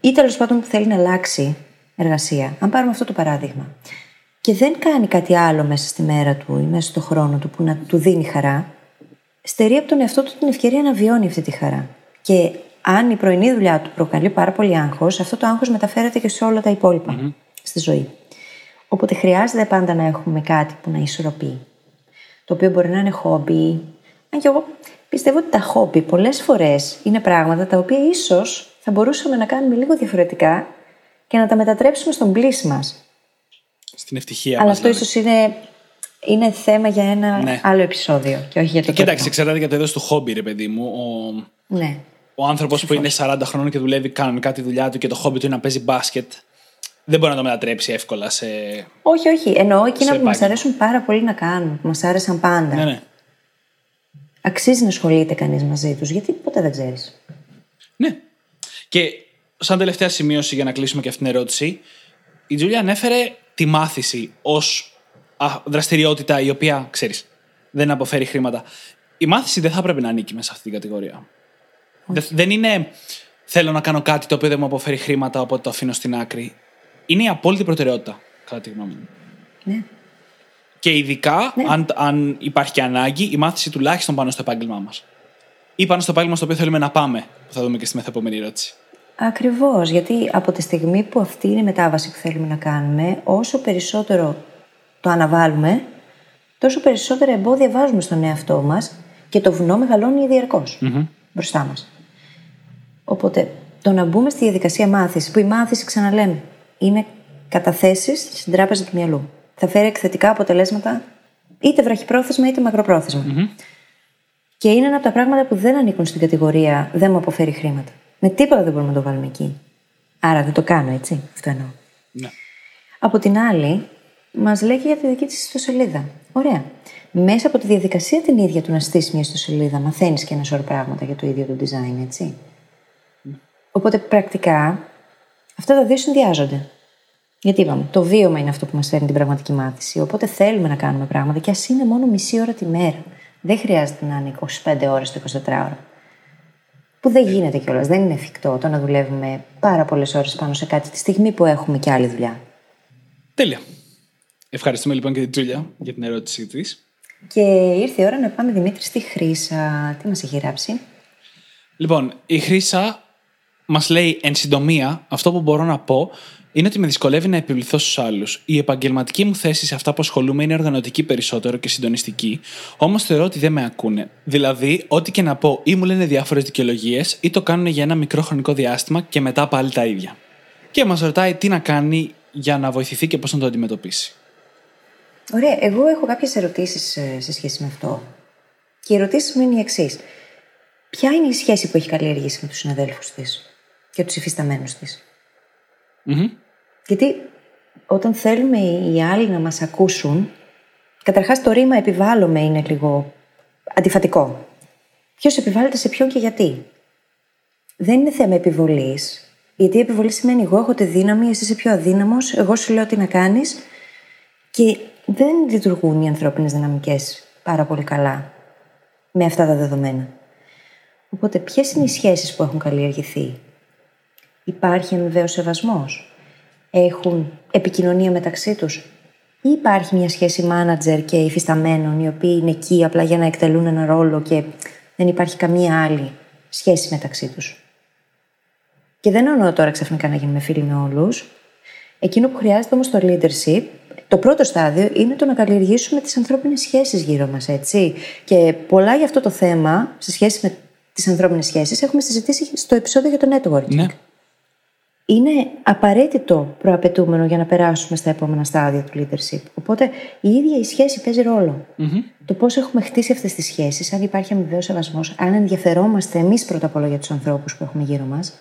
Ή τέλος πάντων που θέλει να αλλάξει εργασία. Αν πάρουμε αυτό το παράδειγμα και δεν κάνει κάτι άλλο μέσα στη μέρα του ή μέσα στο χρόνο του που να του δίνει χαρά, στερεί από τον εαυτό του την ευκαιρία να βιώνει αυτή τη χαρά. Και αν η πρωινή δουλειά του προκαλεί πάρα πολύ άγχος, αυτό το άγχος μεταφέρεται και σε όλα τα υπόλοιπα στη ζωή. Οπότε χρειάζεται πάντα να έχουμε κάτι που να ισορροπεί. Το οποίο μπορεί να είναι χόμπι. Αν και εγώ πιστεύω ότι τα χόμπι πολλές φορές είναι πράγματα τα οποία ίσως θα μπορούσαμε να κάνουμε λίγο διαφορετικά και να τα μετατρέψουμε στον πλήσι μας στην ευτυχία Αλλά αυτό δηλαδή. ίσως είναι, είναι θέμα για ένα ναι. άλλο επεισόδιο και όχι για το Κοίταξε, εξαρτάται για το είδος του χόμπι, ρε παιδί μου. Ο, ναι. Ο άνθρωπος που είναι 40 χρόνων και δουλεύει κανονικά τη δουλειά του και το χόμπι του είναι να παίζει μπάσκετ. Δεν μπορεί να το μετατρέψει εύκολα σε. Όχι, όχι. Εννοώ εκείνα που μας αρέσουν πάρα πολύ να κάνουν, που μας άρεσαν πάντα. Ναι, ναι. Αξίζει να ασχολείται κανείς μαζί τους, γιατί ποτέ δεν ξέρεις. Ναι. Και σαν τελευταία σημείωση για να κλείσουμε και αυτήν την ερώτηση, η Τζούλια ανέφερε τη μάθηση ως δραστηριότητα η οποία, ξέρεις, δεν αποφέρει χρήματα. Η μάθηση δεν θα πρέπει να ανήκει μέσα σε αυτή την κατηγορία. Δεν είναι θέλω να κάνω κάτι το οποίο δεν μου αποφέρει χρήματα, οπότε το αφήνω στην άκρη. Είναι η απόλυτη προτεραιότητα, κατά τη γνώμη μου. Ναι. Και ειδικά, ναι. αν, αν υπάρχει και ανάγκη, η μάθηση τουλάχιστον πάνω στο επάγγελμά μας. Ή πάνω στο επάγγελμα στο οποίο θέλουμε να πάμε, που θα δούμε και στη μεθεπόμενη ερώτηση. Ακριβώς, γιατί από τη στιγμή που αυτή είναι η μετάβαση που θέλουμε να κάνουμε, όσο περισσότερο το αναβάλουμε, τόσο περισσότερα εμπόδια βάζουμε στον εαυτό μας και το βουνό μεγαλώνει μπροστά μας. Οπότε, το να μπούμε στη διαδικασία μάθησης, που η μάθηση, ξαναλέμε, είναι καταθέσεις στην τράπεζα του μυαλού. Θα φέρει εκθετικά αποτελέσματα είτε βραχυπρόθεσμα είτε μακροπρόθεσμα. Και είναι ένα από τα πράγματα που δεν ανήκουν στην κατηγορία δεν μου αποφέρει χρήματα. Με τίποτα δεν μπορούμε να το βάλουμε εκεί. Άρα δεν το κάνω, έτσι. Αυτό εννοώ. Ναι. Από την άλλη, μας λέει και για τη δική της ιστοσελίδα. Ωραία. Μέσα από τη διαδικασία την ίδια του να στήσεις μια ιστοσελίδα, μαθαίνεις και ένα σωρό πράγματα για το ίδιο το design, έτσι. Οπότε πρακτικά αυτά τα δύο συνδυάζονται. Γιατί είπαμε, το βίωμα είναι αυτό που μας φέρνει την πραγματική μάθηση. Οπότε θέλουμε να κάνουμε πράγματα και ας είναι μόνο μισή ώρα τη μέρα. Δεν χρειάζεται να είναι 25 ώρες το 24ωρο. Που δεν γίνεται κιόλας, δεν είναι εφικτό το να δουλεύουμε πάρα πολλές ώρες πάνω σε κάτι τη στιγμή που έχουμε και άλλη δουλειά. Τέλεια. Ευχαριστούμε λοιπόν και την Τζούλια για την ερώτησή της. Και ήρθε η ώρα να πάμε Δημήτρη στη Χρύσα. Τι μας έχει γράψει; Λοιπόν, η Χρύσα μας λέει εν συντομία αυτό που μπορώ να πω είναι ότι με δυσκολεύει να επιβληθώ στους άλλους. Η επαγγελματική μου θέση σε αυτά που ασχολούμαι είναι οργανωτική περισσότερο και συντονιστική, όμως θεωρώ ότι δεν με ακούνε. Δηλαδή, ό,τι και να πω, ή μου λένε διάφορες δικαιολογίες, ή το κάνουν για ένα μικρό χρονικό διάστημα και μετά πάλι τα ίδια. Και μας ρωτάει τι να κάνει για να βοηθηθεί και πώς να το αντιμετωπίσει. Ωραία. Εγώ έχω κάποιες ερωτήσεις σε σχέση με αυτό. Και οι ερωτήσεις μου είναι οι εξής. Ποια είναι η σχέση που έχει καλλιεργήσει με τους συναδέλφους της και τους υφισταμένους της; Mm-hmm. Γιατί όταν θέλουμε οι άλλοι να μας ακούσουν, καταρχάς το ρήμα επιβάλλομαι είναι λίγο αντιφατικό. Ποιος επιβάλλεται σε ποιον και γιατί; Δεν είναι θέμα επιβολής, γιατί η επιβολή σημαίνει εγώ έχω τη δύναμη, εσύ είσαι πιο αδύναμος, εγώ σου λέω τι να κάνεις και δεν λειτουργούν οι ανθρώπινες δυναμικές πάρα πολύ καλά με αυτά τα δεδομένα. Οπότε ποιες είναι οι σχέσεις που έχουν καλλιεργηθεί; Υπάρχει αμοιβαίος σεβασμός; Έχουν επικοινωνία μεταξύ τους; Ή υπάρχει μια σχέση μάνατζερ και υφισταμένων, οι οποίοι είναι εκεί απλά για να εκτελούν ένα ρόλο και δεν υπάρχει καμία άλλη σχέση μεταξύ τους; Και δεν εννοώ τώρα ξαφνικά να γίνουμε φίλοι με όλους. Εκείνο που χρειάζεται όμως το leadership, το πρώτο στάδιο είναι το να καλλιεργήσουμε τις ανθρώπινες σχέσεις γύρω μας, έτσι. Και πολλά για αυτό το θέμα, σε σχέση με τις ανθρώπινες σχέσεις, έχουμε συζητήσει στο επεισόδιο για το networking. Ναι είναι απαραίτητο προαπαιτούμενο για να περάσουμε στα επόμενα στάδια του leadership. Οπότε η ίδια η σχέση παίζει Το πώς έχουμε χτίσει αυτές τις σχέσεις, αν υπάρχει αμοιβαίος σεβασμός, αν ενδιαφερόμαστε εμείς πρώτα απ' όλα για τους ανθρώπους που έχουμε γύρω μας,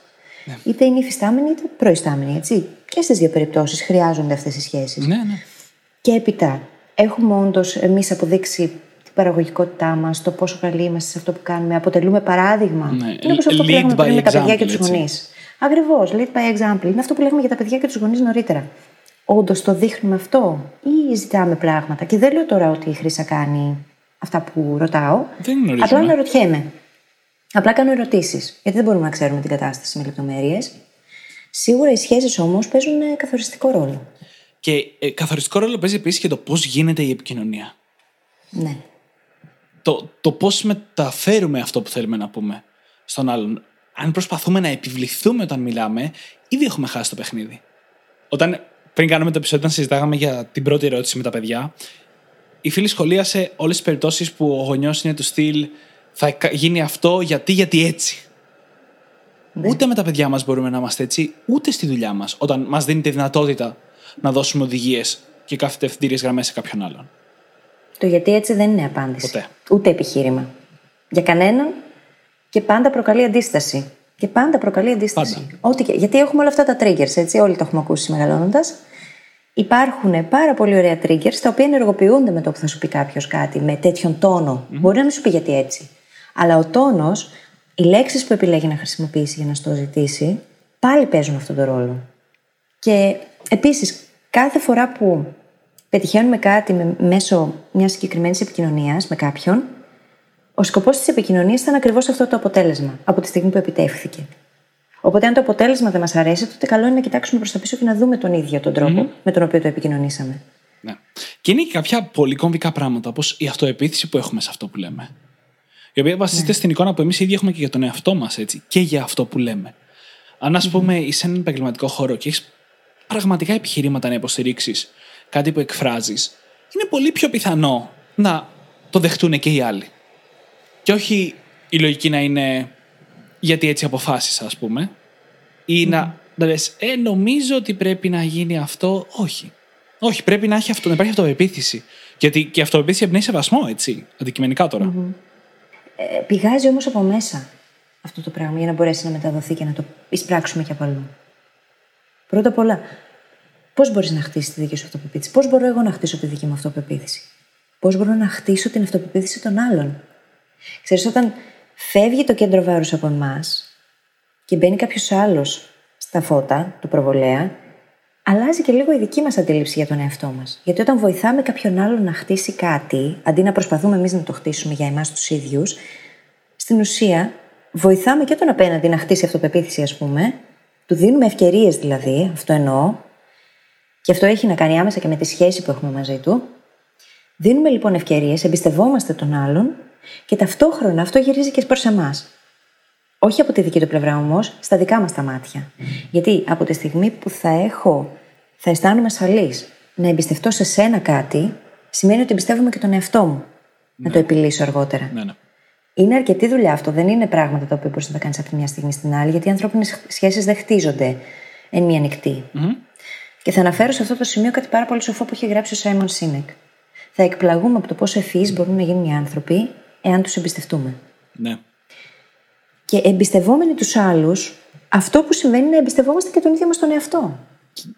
ναι. είτε είναι υφιστάμενοι είτε προϊστάμενοι. Έτσι. Και στις δύο περιπτώσεις χρειάζονται αυτές οι σχέσεις. Ναι, ναι. Και έπειτα, έχουμε όντως εμείς αποδείξει την παραγωγικότητά μας, το πόσο καλοί είμαστε σε αυτό που κάνουμε, αποτελούμε παράδειγμα. Ναι. Είναι όπως αυτό που λέγαμε πριν με τα παιδιά και τους γονείς. Ακριβώς, lead by example. Είναι αυτό που λέγαμε για τα παιδιά και τους γονείς νωρίτερα. Όντως το δείχνουμε αυτό, ή ζητάμε πράγματα; Και δεν λέω τώρα ότι η Χρήσα κάνει αυτά που ρωτάω. Δεν γνωρίζω. Απλά αναρωτιέμαι. Απλά κάνω ερωτήσεις. Γιατί δεν μπορούμε να ξέρουμε την κατάσταση με λεπτομέρειες. Σίγουρα οι σχέσεις όμως παίζουν ε, καθοριστικό ρόλο. Και ε, καθοριστικό ρόλο παίζει επίσης και το πώς γίνεται η επικοινωνία. Ναι. Το, το πώς μεταφέρουμε αυτό που θέλουμε να πούμε στον άλλον αν προσπαθούμε να επιβληθούμε όταν μιλάμε, ήδη έχουμε χάσει το παιχνίδι. Όταν πριν κάνουμε το επεισόδιο, όταν συζητάγαμε για την πρώτη ερώτηση με τα παιδιά, η φίλη σχολίασε όλες τις περιπτώσεις που ο γονιός είναι του στυλ θα γίνει αυτό γιατί, γιατί έτσι. Ναι. Ούτε με τα παιδιά μας μπορούμε να είμαστε έτσι, ούτε στη δουλειά μας, όταν μας δίνει τη δυνατότητα να δώσουμε οδηγίες και καθετευθυντήριε γραμμές σε κάποιον άλλον. Το γιατί έτσι δεν είναι απάντηση. Ποτέ. Ούτε επιχείρημα. Για κανέναν και πάντα προκαλεί αντίσταση. Και πάντα προκαλεί αντίσταση. Ό,τι και... Γιατί έχουμε όλα αυτά τα triggers, έτσι, όλοι το έχουμε ακούσει μεγαλώνοντας. Υπάρχουν πάρα πολύ ωραία triggers τα οποία ενεργοποιούνται με το που θα σου πει κάποιος κάτι, με τέτοιον τόνο. Mm-hmm. Μπορεί να μην σου πει γιατί έτσι. Αλλά ο τόνος, οι λέξεις που επιλέγει να χρησιμοποιήσει για να στο ζητήσει, πάλι παίζουν αυτόν τον ρόλο. Και επίσης, κάθε φορά που πετυχαίνουμε κάτι με, μέσω μιας συγκεκριμένης επικοινωνίας με κάποιον, ο σκοπός της επικοινωνίας ήταν ακριβώς αυτό το αποτέλεσμα από τη στιγμή που επιτεύχθηκε. Οπότε, αν το αποτέλεσμα δεν μας αρέσει, τότε καλό είναι να κοιτάξουμε προς τα πίσω και να δούμε τον ίδιο τον τροπο με τον οποίο το επικοινωνήσαμε. Ναι. Και είναι και κάποια πολύ κομβικά πράγματα, όπως η αυτοεπίθεση που έχουμε σε αυτό που λέμε. Η οποία βασίζεται ναι. στην εικόνα που εμείς ήδη έχουμε και για τον εαυτό μας, έτσι, και για αυτό που λέμε. Αν, ας πούμε, είσαι σε έναν επαγγελματικό χώρο και έχεις πραγματικά επιχειρήματα να υποστηρίξεις κάτι που εκφράζεις, είναι πολύ πιο πιθανό να το δεχτούν και οι άλλοι. Και όχι η λογική να είναι γιατί έτσι αποφάσισα, ας πούμε. Ή να, να λες, ε, νομίζω ότι πρέπει να γίνει αυτό. Όχι. Όχι, πρέπει να, έχει αυτό, να υπάρχει αυτοεπίθεση. Γιατί και η αυτοεπίθεση εμπνέει σεβασμό, έτσι, αντικειμενικά Ε, πηγάζει όμως από μέσα αυτό το πράγμα για να μπορέσει να μεταδοθεί και να το εισπράξουμε και από αλλού. Πρώτα απ' όλα, πώς μπορείς να χτίσεις τη δική σου αυτοπεποίθηση, πώς μπορώ εγώ να χτίσω τη δική μου αυτοπεποίθηση, πώς μπορώ να χτίσω την αυτοπεποίθηση των άλλων; Ξέρεις, όταν φεύγει το κέντρο βάρους από εμάς και μπαίνει κάποιος άλλος στα φώτα του προβολέα, αλλάζει και λίγο η δική μας αντίληψη για τον εαυτό μας. Γιατί όταν βοηθάμε κάποιον άλλον να χτίσει κάτι, αντί να προσπαθούμε εμείς να το χτίσουμε για εμάς τους ίδιους, στην ουσία βοηθάμε και τον απέναντι να χτίσει αυτοπεποίθηση, ας πούμε, του δίνουμε ευκαιρίες δηλαδή, αυτό εννοώ, και αυτό έχει να κάνει άμεσα και με τη σχέση που έχουμε μαζί του. Δίνουμε λοιπόν ευκαιρίες, εμπιστευόμαστε τον άλλον και ταυτόχρονα αυτό γυρίζει και προς εμάς. Όχι από τη δική του πλευρά όμως, στα δικά μας τα μάτια. Γιατί από τη στιγμή που θα έχω, θα αισθάνομαι ασφαλής να εμπιστευτώ σε σένα κάτι, σημαίνει ότι εμπιστεύομαι και τον εαυτό μου. Να το επιλύσω αργότερα. Ναι, ναι. Είναι αρκετή δουλειά αυτό. Δεν είναι πράγματα τα οποία μπορείς να τα κάνεις από τη μια στιγμή στην άλλη, γιατί οι ανθρώπινες σχέσεις δεν χτίζονται εν μία νυχτή. Και θα αναφέρω σε αυτό το σημείο κάτι πάρα πολύ σοφό που έχει γράψει ο Σάιμον Σίνεκ. Θα εκπλαγούμε από το πόσο ευφυεί μπορούν να γίνουν οι άνθρωποι εάν τους εμπιστευτούμε. ναι. Και εμπιστευόμενοι τους άλλους, αυτό που συμβαίνει είναι να εμπιστευόμαστε και τον ίδιο μας τον εαυτό.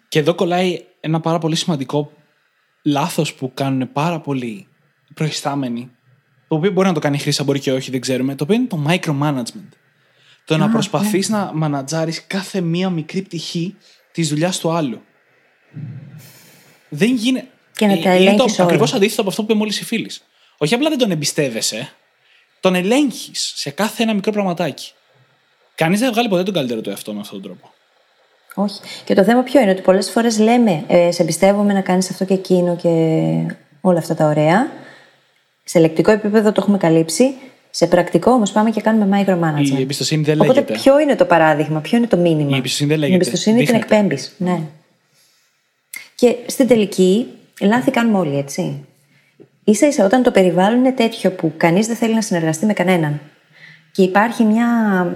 Και εδώ κολλάει ένα πάρα πολύ σημαντικό λάθος που κάνουν πάρα πολλοί προϊστάμενοι. Το οποίο μπορεί να το κάνει χρήσα, μπορεί και όχι, δεν ξέρουμε. Το οποίο είναι το micromanagement. Το να προσπαθείς να μανατζάρεις κάθε μία μικρή πτυχή της δουλειάς του άλλου. Δεν γίνεται. Και να τα είναι ελέγχεις το όλα. ακριβώς αντίθετο από αυτό που είπε μόλις η φίλης. Όχι απλά δεν τον εμπιστεύεσαι, τον ελέγχεις σε κάθε ένα μικρό πραγματάκι. Κανείς δεν βγάλει ποτέ τον καλύτερο του εαυτό με αυτόν τον τρόπο. Όχι. Και το θέμα ποιο είναι, ότι πολλές φορές λέμε ε, Σε εμπιστεύομαι να κάνεις αυτό και εκείνο και όλα αυτά τα ωραία. Σε λεκτικό επίπεδο το έχουμε καλύψει. Σε πρακτικό όμως πάμε και κάνουμε micromanagement. Η εμπιστοσύνη δεν Οπότε λέγεται. ποιο είναι το παράδειγμα, ποιο είναι το μήνυμα; Η εμπιστοσύνη δεν Την λέγεται. εμπιστοσύνη την Δείχνεται. εκπέμπεις. Ναι. Και στην τελική, λάθη κάνουμε όλοι, έτσι. σα ίσα όταν το περιβάλλον είναι τέτοιο που κανείς δεν θέλει να συνεργαστεί με κανέναν και υπάρχει μια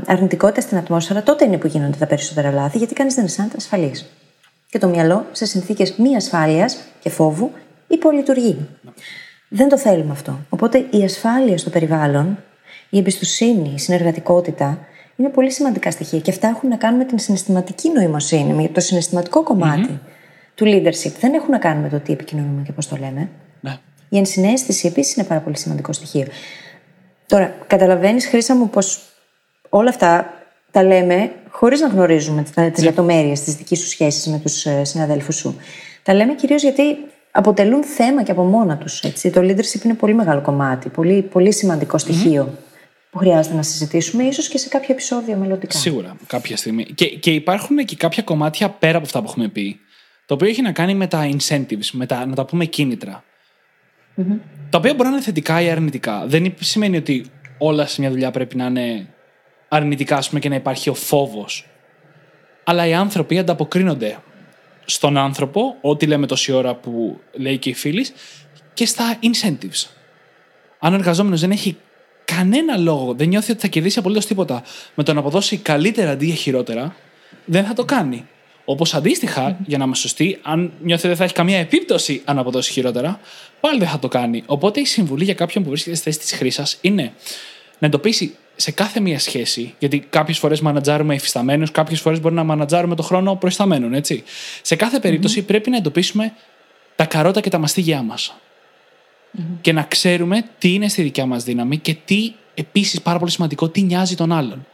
αρνητικότητα στην ατμόσφαιρα, τότε είναι που γίνονται τα περισσότερα λάθη, γιατί κανείς δεν αισθάνεται ασφαλής. Και το μυαλό σε συνθήκες μη ασφάλειας και φόβου υπολειτουργεί. Δεν το θέλουμε αυτό. Οπότε η ασφάλεια στο περιβάλλον, η εμπιστοσύνη, η συνεργατικότητα είναι πολύ σημαντικά στοιχεία και αυτά έχουν να κάνουν με την συναισθηματική νοημοσύνη, με το συναισθηματικό κομμάτι του leadership. Δεν έχουν να κάνουν με το τι επικοινωνούμε και πώς το λέμε. Ναι. Η ενσυναίσθηση επίσης είναι πάρα πολύ σημαντικό στοιχείο. Τώρα, καταλαβαίνεις, Χρήσα μου, πως όλα αυτά τα λέμε χωρίς να γνωρίζουμε τις λεπτομέρειες της δικής σου σχέσης με τους συναδέλφους σου. Τα λέμε κυρίως γιατί αποτελούν θέμα και από μόνα τους. Το leadership είναι πολύ μεγάλο κομμάτι, πολύ, πολύ σημαντικό στοιχείο που χρειάζεται να συζητήσουμε, ίσως και σε κάποιο επεισόδιο μελλοντικά. Σίγουρα, κάποια στιγμή. Και, και υπάρχουν και κάποια κομμάτια πέρα από αυτά που έχουμε πει, το οποίο έχει να κάνει με τα incentives, με τα, να τα πούμε κίνητρα. Τα οποία μπορεί να είναι θετικά ή αρνητικά. Δεν σημαίνει ότι όλα σε μια δουλειά πρέπει να είναι αρνητικά, ας πούμε, και να υπάρχει ο φόβος. Αλλά οι άνθρωποι ανταποκρίνονται στον άνθρωπο, ό,τι λέμε τόση ώρα που λέει και η φίλη, και στα incentives. Αν ο εργαζόμενος δεν έχει κανένα λόγο, δεν νιώθει ότι θα κερδίσει απολύτως τίποτα με το να αποδώσει καλύτερα αντί για χειρότερα, δεν θα το κάνει. Όπως αντίστοιχα, για να είμαστε σωστοί, αν νιώθει ότι δεν θα έχει καμία επίπτωση αν αποδώσει χειρότερα, πάλι δεν θα το κάνει. Οπότε η συμβουλή για κάποιον που βρίσκεται στη θέση της χρήσας είναι να εντοπίσει σε κάθε μία σχέση, γιατί κάποιες φορές μανατζάρουμε υφισταμένους, κάποιες φορές μπορεί να μανατζάρουμε το χρόνο προϊσταμένων, έτσι. Σε κάθε περίπτωση πρέπει να εντοπίσουμε τα καρότα και τα μαστίγια μας. Και να ξέρουμε τι είναι στη δικιά μας δύναμη και τι επίσης πάρα πολύ σημαντικό, τι νοιάζει τον άλλον.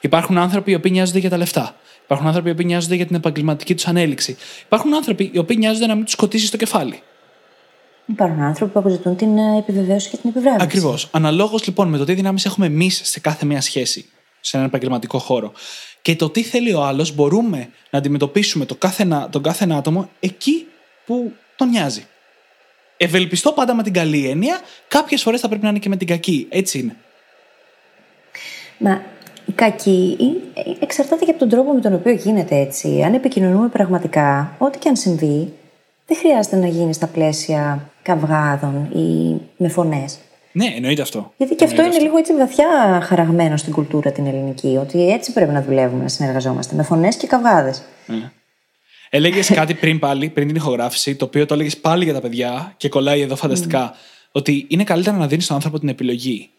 Υπάρχουν άνθρωποι οι οποίοι νοιάζονται για τα λεφτά. Υπάρχουν άνθρωποι οι οποίοι νοιάζονται για την επαγγελματική τους ανέλυξη. Υπάρχουν άνθρωποι οι οποίοι νοιάζονται να μην τους σκοτήσεις το κεφάλι. Υπάρχουν άνθρωποι που αποζητούν την ε, επιβεβαίωση και την επιβράβευση. Ακριβώς. Αναλόγως λοιπόν με το τι δυνάμεις έχουμε εμείς σε κάθε μία σχέση, σε έναν επαγγελματικό χώρο, και το τι θέλει ο άλλος, μπορούμε να αντιμετωπίσουμε το κάθε, ένα- τον κάθε ένα άτομο εκεί που τον νοιάζει. Ευελπιστώ πάντα με την καλή έννοια, κάποιες φορές θα πρέπει να είναι και με την κακή. Έτσι είναι. Μα η κακή ε, εξαρτάται και από τον τρόπο με τον οποίο γίνεται έτσι. Αν επικοινωνούμε πραγματικά, ό,τι και αν συμβεί, δεν χρειάζεται να γίνεις στα πλαίσια καυγάδων ή με φωνές. Ναι, εννοείται αυτό. Γιατί και αυτό Εννοείται είναι λίγο έτσι βαθιά χαραγμένο στην κουλτούρα την ελληνική. Ότι έτσι πρέπει να δουλεύουμε, να συνεργαζόμαστε. Με φωνές και καυγάδες. Έλεγες κάτι πριν πάλι, πριν την ηχογράφηση, το οποίο το έλεγες πάλι για τα παιδιά και κολλάει εδώ φανταστικά. Ότι είναι καλύτερα να δίνεις στον άνθρωπο την επιλογή.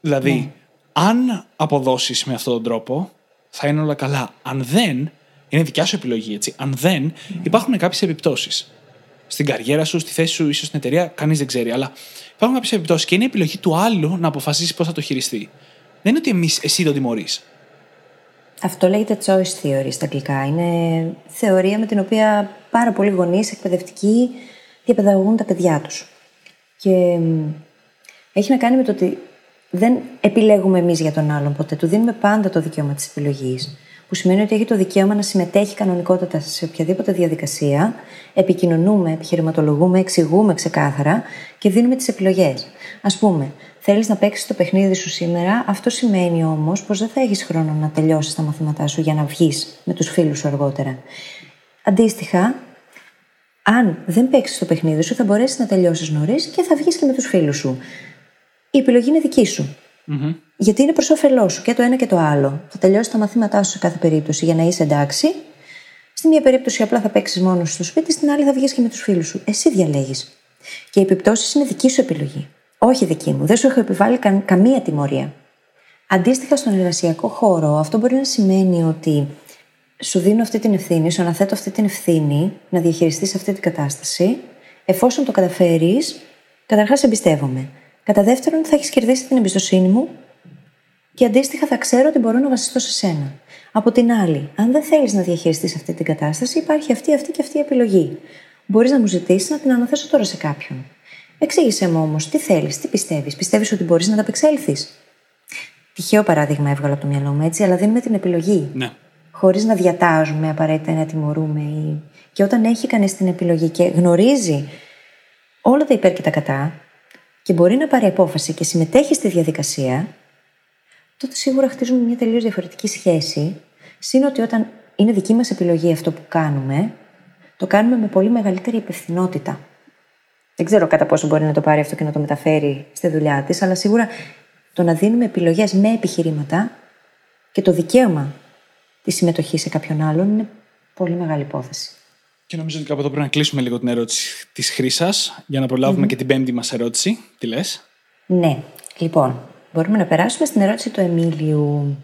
Δηλαδή, Ναι. αν αποδώσεις με αυτόν τον τρόπο, θα είναι όλα καλά. Αν δεν, είναι δικιά σου επιλογή, έτσι. Αν δεν, υπάρχουν κάποιες επιπτώσεις. Στην καριέρα σου, στη θέση σου, ίσως στην εταιρεία, κανείς δεν ξέρει. Αλλά υπάρχουν κάποιες επιπτώσεις και είναι η επιλογή του άλλου να αποφασίσει πώς θα το χειριστεί. Δεν είναι ότι εμείς, εσύ τον τιμωρείς. Αυτό λέγεται choice theory στα αγγλικά. Είναι θεωρία με την οποία πάρα πολλοί γονείς εκπαιδευτικοί διαπαιδαγωγούν τα παιδιά τους. Και μ, έχει να κάνει με το ότι δεν επιλέγουμε εμείς για τον άλλον ποτέ. Του δίνουμε πάντα το δικαίωμα της επιλογής. Που σημαίνει ότι έχει το δικαίωμα να συμμετέχει κανονικότατα σε οποιαδήποτε διαδικασία, επικοινωνούμε, επιχειρηματολογούμε, εξηγούμε ξεκάθαρα και δίνουμε τις επιλογές. Ας πούμε, θέλεις να παίξεις το παιχνίδι σου σήμερα, αυτό σημαίνει όμως πως δεν θα έχεις χρόνο να τελειώσεις τα μαθήματά σου για να βγεις με τους φίλους σου αργότερα. Αντίστοιχα, αν δεν παίξεις το παιχνίδι σου, θα μπορέσεις να τελειώσεις νωρίς και θα βγεις και με τους φίλους σου. Η επιλογή είναι δική σου. Γιατί είναι προς όφελός σου και το ένα και το άλλο. Θα τελειώσει τα μαθήματά σου σε κάθε περίπτωση για να είσαι εντάξει. Στη μία περίπτωση απλά θα παίξεις μόνος σου στο σπίτι, στην άλλη θα βγεις και με τους φίλους σου. Εσύ διαλέγεις. Και οι επιπτώσεις είναι δική σου επιλογή. Όχι δική μου. Δεν σου έχω επιβάλει κα- καμία τιμωρία. Αντίστοιχα, στον εργασιακό χώρο, αυτό μπορεί να σημαίνει ότι σου δίνω αυτή την ευθύνη, σου αναθέτω αυτή την ευθύνη να διαχειριστείς αυτή την κατάσταση. Εφόσον το καταφέρεις, καταρχάς εμπιστεύομαι. Κατά δεύτερον, θα έχεις κερδίσει την εμπιστοσύνη μου και αντίστοιχα θα ξέρω ότι μπορώ να βασιστώ σε σένα. Από την άλλη, αν δεν θέλεις να διαχειριστείς αυτή την κατάσταση, υπάρχει αυτή, αυτή και αυτή η επιλογή. Μπορείς να μου ζητήσεις να την αναθέσω τώρα σε κάποιον. Εξήγησε μου όμως τι θέλεις, τι πιστεύεις. Πιστεύεις ότι μπορείς να ανταπεξέλθεις; Τυχαίο παράδειγμα έβγαλα από το μυαλό μου έτσι, αλλά δίνουμε την επιλογή. Ναι. Χωρίς να διατάζουμε απαραίτητα ή να τιμωρούμε. Ή... Και όταν έχει κανείς την επιλογή και γνωρίζει όλα τα υπέρ και τα κατά και μπορεί να πάρει απόφαση και συμμετέχει στη διαδικασία, τότε σίγουρα χτίζουμε μια τελείως διαφορετική σχέση. Συν ότι όταν είναι δική μας επιλογή αυτό που κάνουμε, το κάνουμε με πολύ μεγαλύτερη υπευθυνότητα. Δεν ξέρω κατά πόσο μπορεί να το πάρει αυτό και να το μεταφέρει στη δουλειά της, αλλά σίγουρα το να δίνουμε επιλογές με επιχειρήματα και το δικαίωμα της συμμετοχής σε κάποιον άλλον είναι πολύ μεγάλη υπόθεση. Και νομίζω ότι κάπου εδώ πρέπει να κλείσουμε λίγο την ερώτηση της Χρήσα για να προλαβουμε και την πέμπτη μας ερώτηση. Τι λες; Ναι, λοιπόν, μπορούμε να περάσουμε στην ερώτηση του Εμίλιου.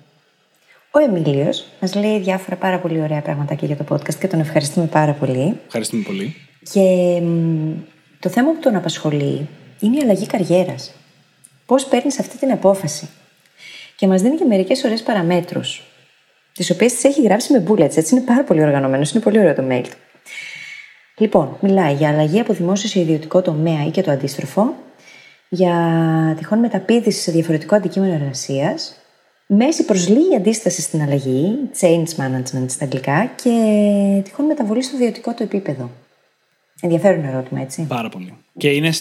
Ο Εμίλιος μας λέει διάφορα πάρα πολύ ωραία πραγματάκια για το podcast και τον ευχαριστούμε πάρα πολύ. Ευχαριστούμε πολύ. Και μ, το θέμα που τον απασχολεί είναι η αλλαγή καριέρας. Πώς παίρνεις αυτή την απόφαση. Και μας δίνει και μερικές ωραίες παραμέτρους, τις οποίες τις έχει γράψει με bullets. Έτσι είναι πάρα πολύ οργανωμένος, είναι πολύ ωραίο το mail του. Λοιπόν, μιλάει για αλλαγή από δημόσιο σε ιδιωτικό τομέα ή και το αντίστροφο, για τυχόν μεταπίδηση σε διαφορετικό αντικείμενο εργασίας, μέση προ λίγη αντίσταση στην αλλαγή, change management στα αγγλικά, και τυχόν μεταβολή στο ιδιωτικό του επίπεδο. Ενδιαφέρον ερώτημα, έτσι. Πάρα πολύ. Και είναι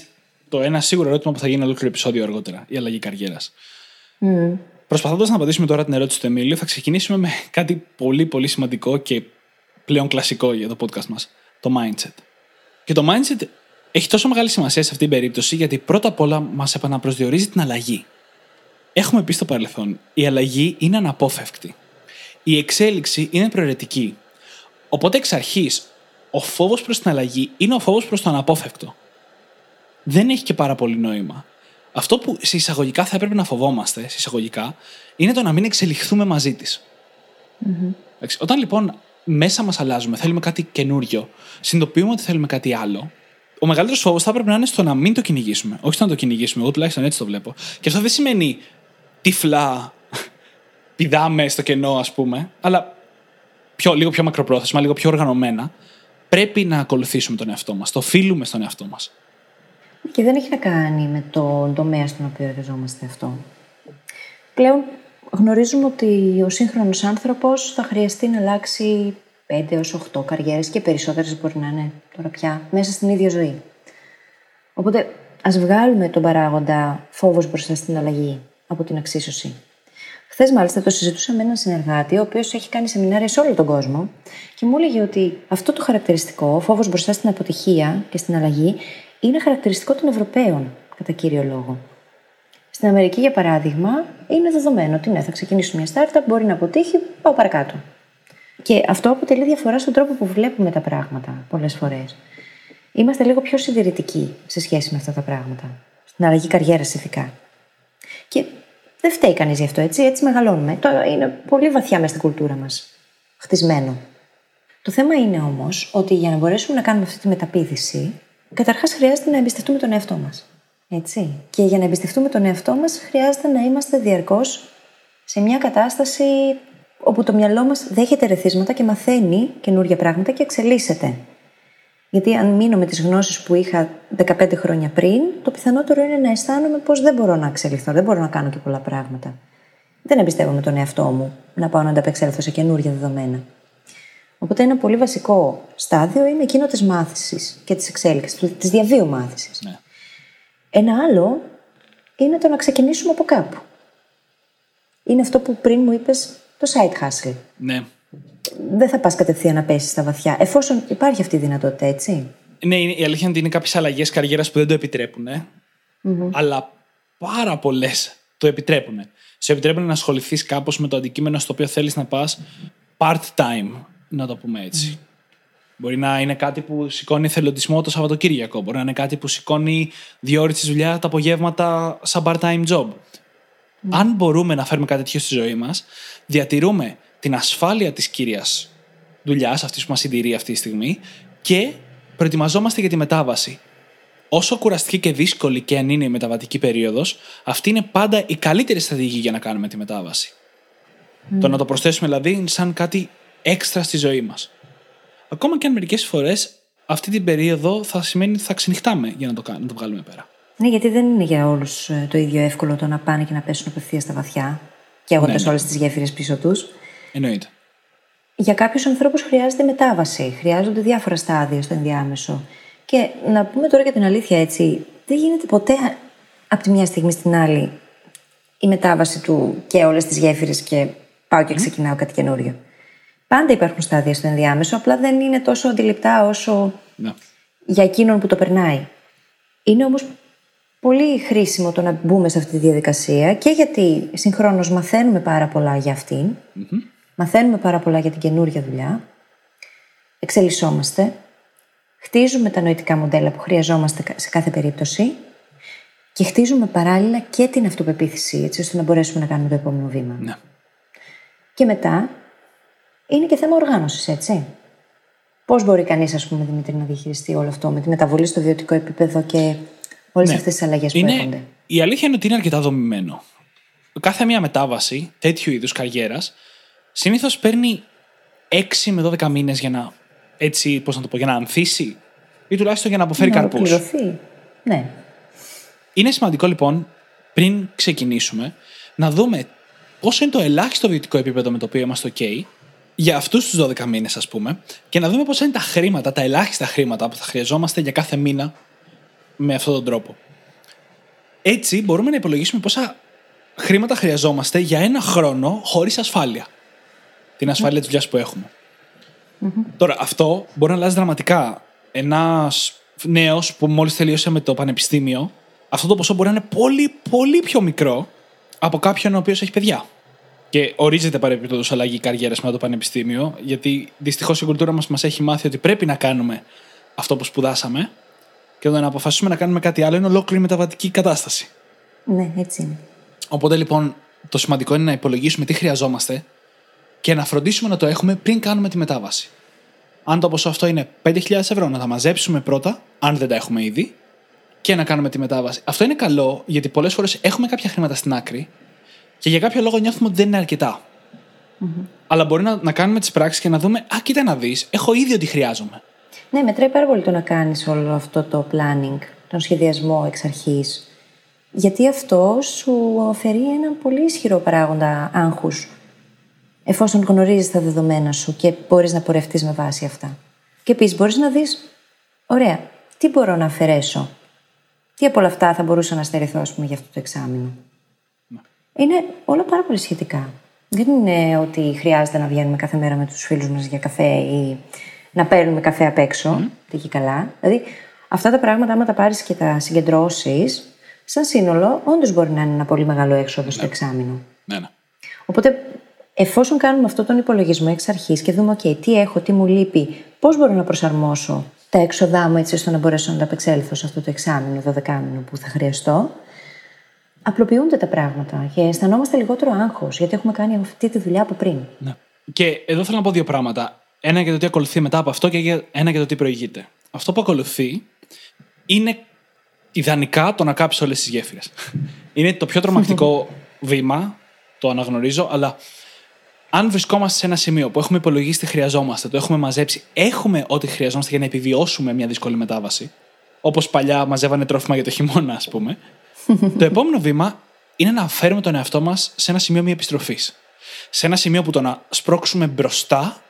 το ένα σίγουρο ερώτημα που θα γίνει ολόκληρο επεισόδιο αργότερα, η αλλαγή καριέρας. Mm. Προσπαθώντας να απαντήσουμε τώρα την ερώτηση του Εμίλιο, θα ξεκινήσουμε με κάτι πολύ πολύ σημαντικό και πλέον κλασικό για το podcast μας. Το mindset. Και το mindset έχει τόσο μεγάλη σημασία σε αυτή την περίπτωση, γιατί πρώτα απ' όλα μας επαναπροσδιορίζει την αλλαγή. Έχουμε πει στο παρελθόν, η αλλαγή είναι αναπόφευκτη. Η εξέλιξη είναι προαιρετική. Οπότε εξ αρχής, ο φόβος προς την αλλαγή είναι ο φόβος προς το αναπόφευκτο. Δεν έχει και πάρα πολύ νόημα. Αυτό που σε εισαγωγικά θα έπρεπε να φοβόμαστε, σε εισαγωγικά, είναι το να μην εξελιχθούμε μαζί της. Εντάξει, Όταν λοιπόν μέσα μας αλλάζουμε, θέλουμε κάτι καινούριο, συνειδητοποιούμε ότι θέλουμε κάτι άλλο, ο μεγαλύτερος φόβος θα έπρεπε να είναι στο να μην το κυνηγήσουμε. Όχι στο να το κυνηγήσουμε. Εγώ τουλάχιστον έτσι το βλέπω. Και αυτό δεν σημαίνει τυφλά πηδάμε στο κενό, ας πούμε, αλλά πιο, λίγο πιο μακροπρόθεσμα, λίγο πιο οργανωμένα. Πρέπει να ακολουθήσουμε τον εαυτό μας. Το οφείλουμε στον εαυτό μας. Και δεν έχει να κάνει με τον τομέα στον οποίο εργαζόμαστε αυτό. Πλέον γνωρίζουμε ότι ο σύγχρονος άνθρωπος θα χρειαστεί να αλλάξει 5 έως 8 καριέρες και περισσότερες μπορεί να είναι τώρα πια μέσα στην ίδια ζωή. Οπότε ας βγάλουμε τον παράγοντα φόβος μπροστά στην αλλαγή από την εξίσωση. Χθες, μάλιστα, το συζητούσα με έναν συνεργάτη, ο οποίος έχει κάνει σεμινάρια σε όλο τον κόσμο και μου έλεγε ότι αυτό το χαρακτηριστικό, ο φόβος μπροστά στην αποτυχία και στην αλλαγή, είναι χαρακτηριστικό των Ευρωπαίων, κατά κύριο λόγο. Στην Αμερική, για παράδειγμα, είναι δεδομένο ότι ναι, θα ξεκινήσω μια startup, μπορεί να αποτύχει, πάω παρακάτω. Και αυτό αποτελεί διαφορά στον τρόπο που βλέπουμε τα πράγματα πολλές φορές. Είμαστε λίγο πιο συντηρητικοί σε σχέση με αυτά τα πράγματα. Στην αλλαγή καριέρας, ειδικά. Και Δεν φταίει κανείς γι' αυτό, έτσι. Έτσι μεγαλώνουμε. Το είναι πολύ βαθιά μέσα στην κουλτούρα μας. Χτισμένο. Το θέμα είναι όμως ότι για να μπορέσουμε να κάνουμε αυτή τη μεταπίδηση, καταρχάς χρειάζεται να εμπιστευτούμε τον εαυτό μας. Έτσι. Και για να εμπιστευτούμε τον εαυτό μας, χρειάζεται να είμαστε διαρκώς σε μια κατάσταση όπου το μυαλό μας δέχεται ρεθίσματα και μαθαίνει καινούργια πράγματα και εξελίσσεται. Γιατί αν μείνω με τις γνώσεις που είχα 15 χρόνια πριν, το πιθανότερο είναι να αισθάνομαι πως δεν μπορώ να εξελιχθώ, δεν μπορώ να κάνω και πολλά πράγματα. Δεν εμπιστεύομαι τον εαυτό μου να πάω να ανταπεξέλθω σε καινούργια δεδομένα. Οπότε ένα πολύ βασικό στάδιο είναι εκείνο της μάθησης και της εξέλιξης, της διαβίου μάθησης. Ναι. Ένα άλλο είναι το να ξεκινήσουμε από κάπου. Είναι αυτό που πριν μου είπες το side hustle. Ναι. Δεν θα πας κατευθείαν να πέσεις στα βαθιά, εφόσον υπάρχει αυτή η δυνατότητα, έτσι. Ναι, η αλήθεια είναι ότι είναι κάποιες αλλαγές καριέρας που δεν το επιτρέπουν. Ε. Αλλά πάρα πολλές το επιτρέπουν. Σε επιτρέπουν να ασχοληθείς κάπως με το αντικείμενο στο οποίο θέλεις να πας part-time, να το πούμε έτσι. Μπορεί να είναι κάτι που σηκώνει εθελοντισμό το Σαββατοκύριακο. Μπορεί να είναι κάτι που σηκώνει δύο ώρες της δουλειά τα απογεύματα σαν part-time job. Αν μπορούμε να φέρουμε κάτι τέτοιο στη ζωή μας, διατηρούμε την ασφάλεια της κύρια δουλειάς, αυτής που μας συντηρεί αυτή τη στιγμή, και προετοιμαζόμαστε για τη μετάβαση. Όσο κουραστική και δύσκολη και αν είναι η μεταβατική περίοδος, αυτή είναι πάντα η καλύτερη στρατηγική για να κάνουμε τη μετάβαση. Το να το προσθέσουμε δηλαδή σαν κάτι έξτρα στη ζωή μας. Ακόμα και αν μερικές φορές αυτή την περίοδο θα σημαίνει ότι θα ξενυχτάμε για να το, κάνουμε, να το βγάλουμε πέρα. Ναι, γιατί δεν είναι για όλους το ίδιο εύκολο το να πάνε και να πέσουν απευθείας στα βαθιά και έχοντας Ναι, ναι. όλες τις γέφυρες πίσω τους. Εννοείται. Για κάποιους ανθρώπους χρειάζεται μετάβαση, χρειάζονται διάφορα στάδια στο ενδιάμεσο. Και να πούμε τώρα για την αλήθεια έτσι, δεν γίνεται ποτέ από τη μια στιγμή στην άλλη η μετάβαση του και όλες τις γέφυρες και πάω και ξεκινάω κάτι καινούριο. Πάντα υπάρχουν στάδια στο ενδιάμεσο, απλά δεν είναι τόσο αντιληπτά όσο Ναι. για εκείνον που το περνάει. Είναι όμως πολύ χρήσιμο το να μπούμε σε αυτή τη διαδικασία και γιατί συγχρόνως μαθαίνουμε πάρα πολλά για αυτην μαθαίνουμε πάρα πολλά για την καινούργια δουλειά, εξελισσόμαστε, χτίζουμε τα νοητικά μοντέλα που χρειαζόμαστε σε κάθε περίπτωση και χτίζουμε παράλληλα και την αυτοπεποίθηση, έτσι ώστε να μπορέσουμε να κάνουμε το επόμενο βήμα. ναι. Και μετά είναι και θέμα οργάνωσης, έτσι. Πώς μπορεί κανείς, ας πούμε, Δημήτρη, να διαχειριστεί όλο αυτό με τη μεταβολή στο βιωτικό επίπεδο και όλες Ναι. αυτές τις αλλαγές που Είναι, έρχονται; η αλήθεια είναι ότι είναι αρκετά δομημένο. Κάθε μια μετάβαση τέτοιου είδους καριέρας συνήθως παίρνει 6 με 12 μήνες για να, έτσι, πώς να το πω, για να ανθίσει ή τουλάχιστον για να αποφέρει να καρπούς. ολοκληρωθεί. Ναι. Είναι σημαντικό λοιπόν, πριν ξεκινήσουμε, να δούμε πόσο είναι το ελάχιστο βιωτικό επίπεδο με το οποίο είμαστε OK για αυτούς τους 12 μήνες, ας πούμε, και να δούμε πόσα είναι τα χρήματα, τα ελάχιστα χρήματα που θα χρειαζόμαστε για κάθε μήνα με αυτόν τον τρόπο. Έτσι, μπορούμε να υπολογίσουμε πόσα χρήματα χρειαζόμαστε για ένα χρόνο χωρίς ασφάλεια. Την ασφάλεια της δουλειάς που εχουμε Τώρα, αυτό μπορεί να αλλάζει δραματικά. Ένας νέος που μόλις τελείωσε με το πανεπιστήμιο, αυτό το ποσό μπορεί να είναι πολύ, πολύ πιο μικρό από κάποιον ο οποίος έχει παιδιά. Και ορίζεται παρεμπιπτόντω αλλαγή καριέρας με το πανεπιστήμιο, γιατί δυστυχώς η κουλτούρα μας μας έχει μάθει ότι πρέπει να κάνουμε αυτό που σπουδάσαμε και το να αποφασίσουμε να κάνουμε κάτι άλλο είναι ολόκληρη μεταβατική κατάσταση. ναι, έτσι είναι. Οπότε λοιπόν το σημαντικό είναι να υπολογίσουμε τι χρειαζόμαστε και να φροντίσουμε να το έχουμε πριν κάνουμε τη μετάβαση. Αν το ποσό αυτό είναι 5.000 ευρώ, να τα μαζέψουμε πρώτα, αν δεν τα έχουμε ήδη, και να κάνουμε τη μετάβαση. Αυτό είναι καλό γιατί πολλές φορές έχουμε κάποια χρήματα στην άκρη και για κάποιο λόγο νιώθουμε ότι δεν είναι αρκετά. Αλλά μπορεί να, να κάνουμε τις πράξεις και να δούμε, Α, κοίτα να δεις, έχω ήδη ό,τι χρειάζομαι. Ναι, μετράει πάρα πολύ το να κάνεις όλο αυτό το planning, τον σχεδιασμό εξ αρχής. Γιατί αυτό σου αφαιρεί έναν πολύ ισχυρό παράγοντα άγχους. Εφόσον γνωρίζεις τα δεδομένα σου και μπορείς να πορευτείς με βάση αυτά. Και επίσης μπορείς να δεις, ωραία, τι μπορώ να αφαιρέσω; Τι από όλα αυτά θα μπορούσα να στερηθώ, ας πούμε, για αυτό το εξάμεινο; Είναι όλα πάρα πολύ σχετικά. Δεν είναι ότι χρειάζεται να βγαίνουμε κάθε μέρα με τους φίλους μας για καφέ ή να παίρνουμε καφέ απ' έξω. Mm. και καλά. Δηλαδή, αυτά τα πράγματα, άμα τα πάρεις και τα συγκεντρώσεις, σαν σύνολο, όντως μπορεί να είναι ένα πολύ μεγάλο έξοδο στο εξάμεινο. Ναι, ναι. Οπότε, εφόσον κάνουμε αυτό τον υπολογισμό εξ αρχής και δούμε, OK, τι έχω, τι μου λείπει, πώς μπορώ να προσαρμόσω τα έξοδά μου έτσι ώστε να μπορέσω να ανταπεξέλθω σε αυτό το εξάμεινο, δωδεκάμινο που θα χρειαστώ, απλοποιούνται τα πράγματα και αισθανόμαστε λιγότερο άγχος, γιατί έχουμε κάνει αυτή τη δουλειά από πριν. Ναι. Και εδώ θέλω να πω δύο πράγματα. Ένα για το τι ακολουθεί μετά από αυτό και για- ένα για το τι προηγείται. Αυτό που ακολουθεί είναι ιδανικά το να κάψεις όλες τις γέφυρες. είναι το πιο τρομακτικό βήμα, το αναγνωρίζω, αλλά αν βρισκόμαστε σε ένα σημείο που έχουμε υπολογίσει τι χρειαζόμαστε, το έχουμε μαζέψει, έχουμε ό,τι χρειαζόμαστε για να επιβιώσουμε μια δύσκολη μετάβαση, όπως παλιά μαζεύανε τρόφιμα για το χειμώνα, ας πούμε, το επόμενο βήμα είναι να φέρουμε τον εαυτό μας σε ένα σημείο μη επιστροφής. Σε ένα σημείο που το να σπρώξουμε μπροστά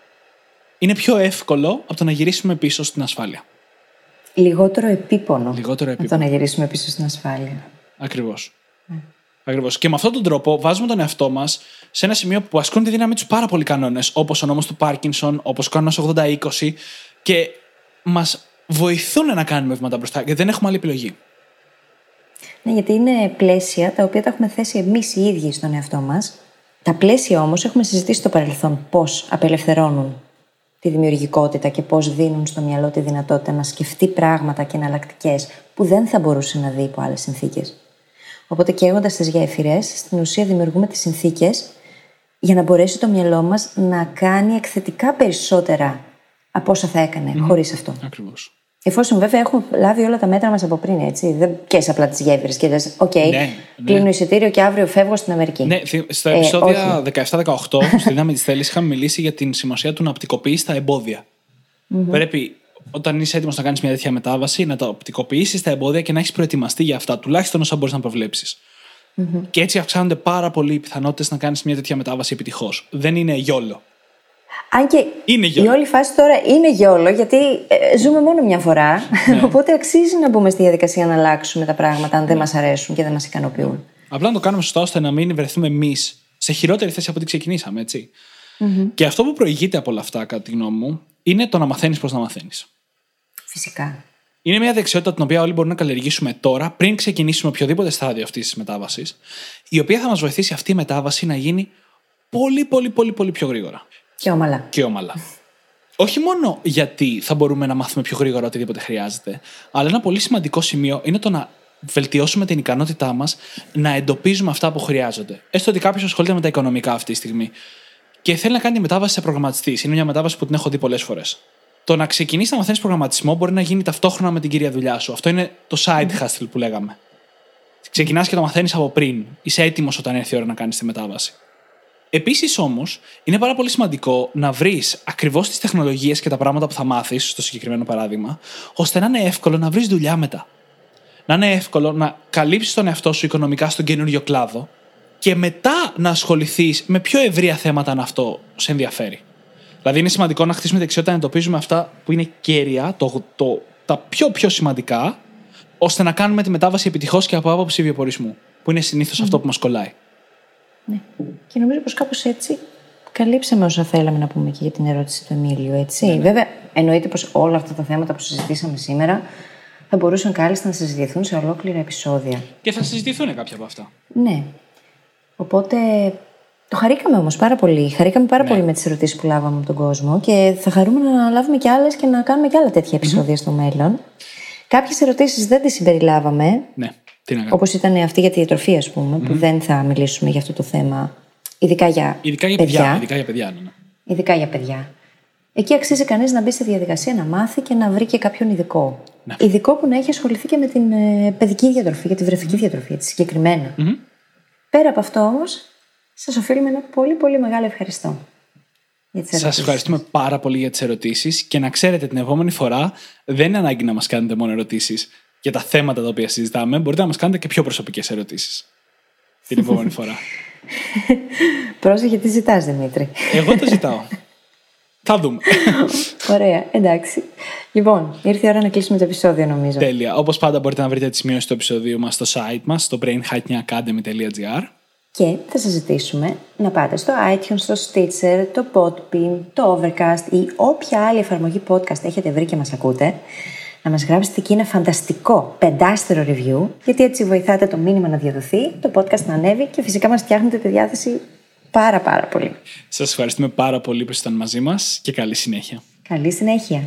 είναι πιο εύκολο από το να γυρίσουμε πίσω στην ασφάλεια. Λιγότερο επίπονο. Λιγότερο από επίπονο. το να γυρίσουμε πίσω στην ασφάλεια. Ακριβώς. Ακριβώς. Και με αυτόν τον τρόπο βάζουμε τον εαυτό μας σε ένα σημείο που ασκούν τη δύναμή τους πάρα πολλοί κανόνες, όπως ο νόμος του Πάρκινσον, όπως ο κανόνας 80-20, και μας βοηθούν να κάνουμε βήματα μπροστά, γιατί δεν έχουμε άλλη επιλογή. Ναι, γιατί είναι πλαίσια τα οποία τα έχουμε θέσει εμείς οι ίδιοι στον εαυτό μας. Τα πλαίσια όμως έχουμε συζητήσει στο παρελθόν πώς απελευθερώνουν τη δημιουργικότητα και πώς δίνουν στο μυαλό τη δυνατότητα να σκεφτεί πράγματα και εναλλακτικές που δεν θα μπορούσε να δει υπό άλλες συνθήκες. Οπότε καίγοντας τις γέφυρες, στην ουσία δημιουργούμε τις συνθήκες για να μπορέσει το μυαλό μας να κάνει εκθετικά περισσότερα από όσα θα έκανε χωρίς αυτό. Ακριβώς. Εφόσον βέβαια έχουμε λάβει όλα τα μέτρα μας από πριν, έτσι. Δεν καις απλά τις γέφυρες και λε: Οκ, ναι. κλείνω εισιτήριο και αύριο φεύγω στην Αμερική. Ναι, θυ- στα Ε, επεισόδια όχι. 17-18, στη δύναμη τη θέληση, είχαμε μιλήσει για την σημασία του να οπτικοποιήσει τα εμπόδια. Πρέπει, όταν είσαι έτοιμος να κάνεις μια τέτοια μετάβαση, να τα οπτικοποιήσεις τα εμπόδια και να έχεις προετοιμαστεί για αυτά, τουλάχιστον όσα μπορείς να προβλεψει Και έτσι αυξάνονται πάρα πολύ οι πιθανότητες να κάνεις μια τέτοια μετάβαση επιτυχώς. Δεν είναι γιόλο. Αν και Είναι η γιόλο. όλη φάση τώρα είναι γιόλο, γιατί ε, ζούμε μόνο μια φορά. Ναι. Οπότε αξίζει να μπούμε στη διαδικασία να αλλάξουμε τα πράγματα αν δεν μας αρέσουν και δεν μας ικανοποιούν. Απλά να το κάνουμε σωστά ώστε να μην βρεθούμε εμείς σε χειρότερη θέση από ό,τι ξεκινήσαμε, έτσι. Και αυτό που προηγείται από όλα αυτά, κατά τη γνώμη μου, είναι το να μαθαίνεις πώς να μαθαίνεις. Φυσικά. Είναι μια δεξιότητα την οποία όλοι μπορούμε να καλλιεργήσουμε τώρα, πριν ξεκινήσουμε οποιοδήποτε στάδιο αυτής της μετάβασης, η οποία θα μας βοηθήσει αυτή η μετάβαση να γίνει πολύ, πολύ, πολύ, πολύ πιο γρήγορα Και όμαλα. και όμαλα. Όχι μόνο γιατί θα μπορούμε να μάθουμε πιο γρήγορα οτιδήποτε χρειάζεται, αλλά ένα πολύ σημαντικό σημείο είναι το να βελτιώσουμε την ικανότητά μας να εντοπίζουμε αυτά που χρειάζονται. Έστω ότι κάποιος ασχολείται με τα οικονομικά αυτή τη στιγμή και θέλει να κάνει τη μετάβαση σε προγραμματιστής. Είναι μια μετάβαση που την έχω δει πολλές φορές. Το να ξεκινήσει να μαθαίνεις προγραμματισμό μπορεί να γίνει ταυτόχρονα με την κυρία δουλειά σου. Αυτό είναι το side hustle που λέγαμε. Ξεκινάς και το μαθαίνεις από πριν. Είσαι έτοιμος όταν έρθει η ώρα να κάνεις τη μετάβαση. Επίσης όμως, είναι πάρα πολύ σημαντικό να βρεις ακριβώς τις τεχνολογίες και τα πράγματα που θα μάθεις, στο συγκεκριμένο παράδειγμα, ώστε να είναι εύκολο να βρεις δουλειά μετά. Να είναι εύκολο να καλύψεις τον εαυτό σου οικονομικά στον καινούριο κλάδο και μετά να ασχοληθείς με πιο ευρεία θέματα αν αυτό σε ενδιαφέρει. Δηλαδή, είναι σημαντικό να χτίσουμε δεξιότητα να εντοπίζουμε αυτά που είναι κέρια, το, το, τα πιο πιο σημαντικά, ώστε να κάνουμε τη μετάβαση επιτυχώς και από άποψη βιοπορισμού, που είναι συνήθως αυτό που μας κολλάει. Ναι. Και νομίζω πως κάπως έτσι καλύψαμε όσα θέλαμε να πούμε και για την ερώτηση του Εμίλιου, έτσι. Βέβαια, εννοείται πως όλα αυτά τα θέματα που συζητήσαμε σήμερα θα μπορούσαν κάλλιστα να συζητηθούν σε ολόκληρα επεισόδια. Και θα συζητηθούν κάποια από αυτά. Ναι. Οπότε το χαρήκαμε όμως πάρα πολύ. Χαρήκαμε πάρα πολύ με τις ερωτήσεις που λάβαμε από τον κόσμο και θα χαρούμε να λάβουμε κι άλλες και να κάνουμε κι άλλα τέτοια επεισόδια στο μέλλον. Κάποιες ερωτήσεις δεν τις συμπεριλάβαμε, Ναι, τι να κάνουμε. Όπως ήταν αυτή για τη διατροφή, ας πούμε, που δεν θα μιλήσουμε για αυτό το θέμα, ειδικά για, Ειδικά για παιδιά. Ειδικά για παιδιά, ναι, ναι. Ειδικά για παιδιά. Εκεί αξίζει κανείς να μπει στη διαδικασία να μάθει και να βρει και κάποιον ειδικό. Ναι. Ειδικό που να έχει ασχοληθεί και με την ε, παιδική διατροφή, για τη βρεφική διατροφή, έτσι συγκεκριμένα. Μμμ. Πέρα από αυτό όμως, σας οφείλουμε ένα πολύ πολύ μεγάλο ευχαριστώ. Για τις Σας ερωτήσεις. ευχαριστούμε πάρα πολύ για τις ερωτήσεις και να ξέρετε την επόμενη φορά δεν είναι ανάγκη να μας κάνετε μόνο ερωτήσεις για τα θέματα τα οποία συζητάμε. Μπορείτε να μας κάνετε και πιο προσωπικές ερωτήσεις. Την επόμενη φορά. Πρόσεχε τι ζητάς, Δημήτρη; Εγώ το ζητάω. Θα δούμε. Ωραία, εντάξει. Λοιπόν, ήρθε η ώρα να κλείσουμε το επεισόδιο, νομίζω. Τέλεια. Όπως πάντα μπορείτε να βρείτε τις σημειώσεις του επεισοδίου μας στο site μας, στο brainhackingacademy.gr. Και θα σας ζητήσουμε να πάτε στο iTunes, στο Stitcher, το Podbean, το Overcast ή όποια άλλη εφαρμογή podcast έχετε βρει και μας ακούτε, να μας γράψετε εκεί ένα φανταστικό πεντάστερο review, γιατί έτσι βοηθάτε το μήνυμα να διαδοθεί, το podcast να ανέβει και φυσικά μας φτιάχνετε τη διάθεση πάρα πάρα πολύ. Σας ευχαριστούμε πάρα πολύ που ήσασταν μαζί μας και καλή συνέχεια. Καλή συνέχεια!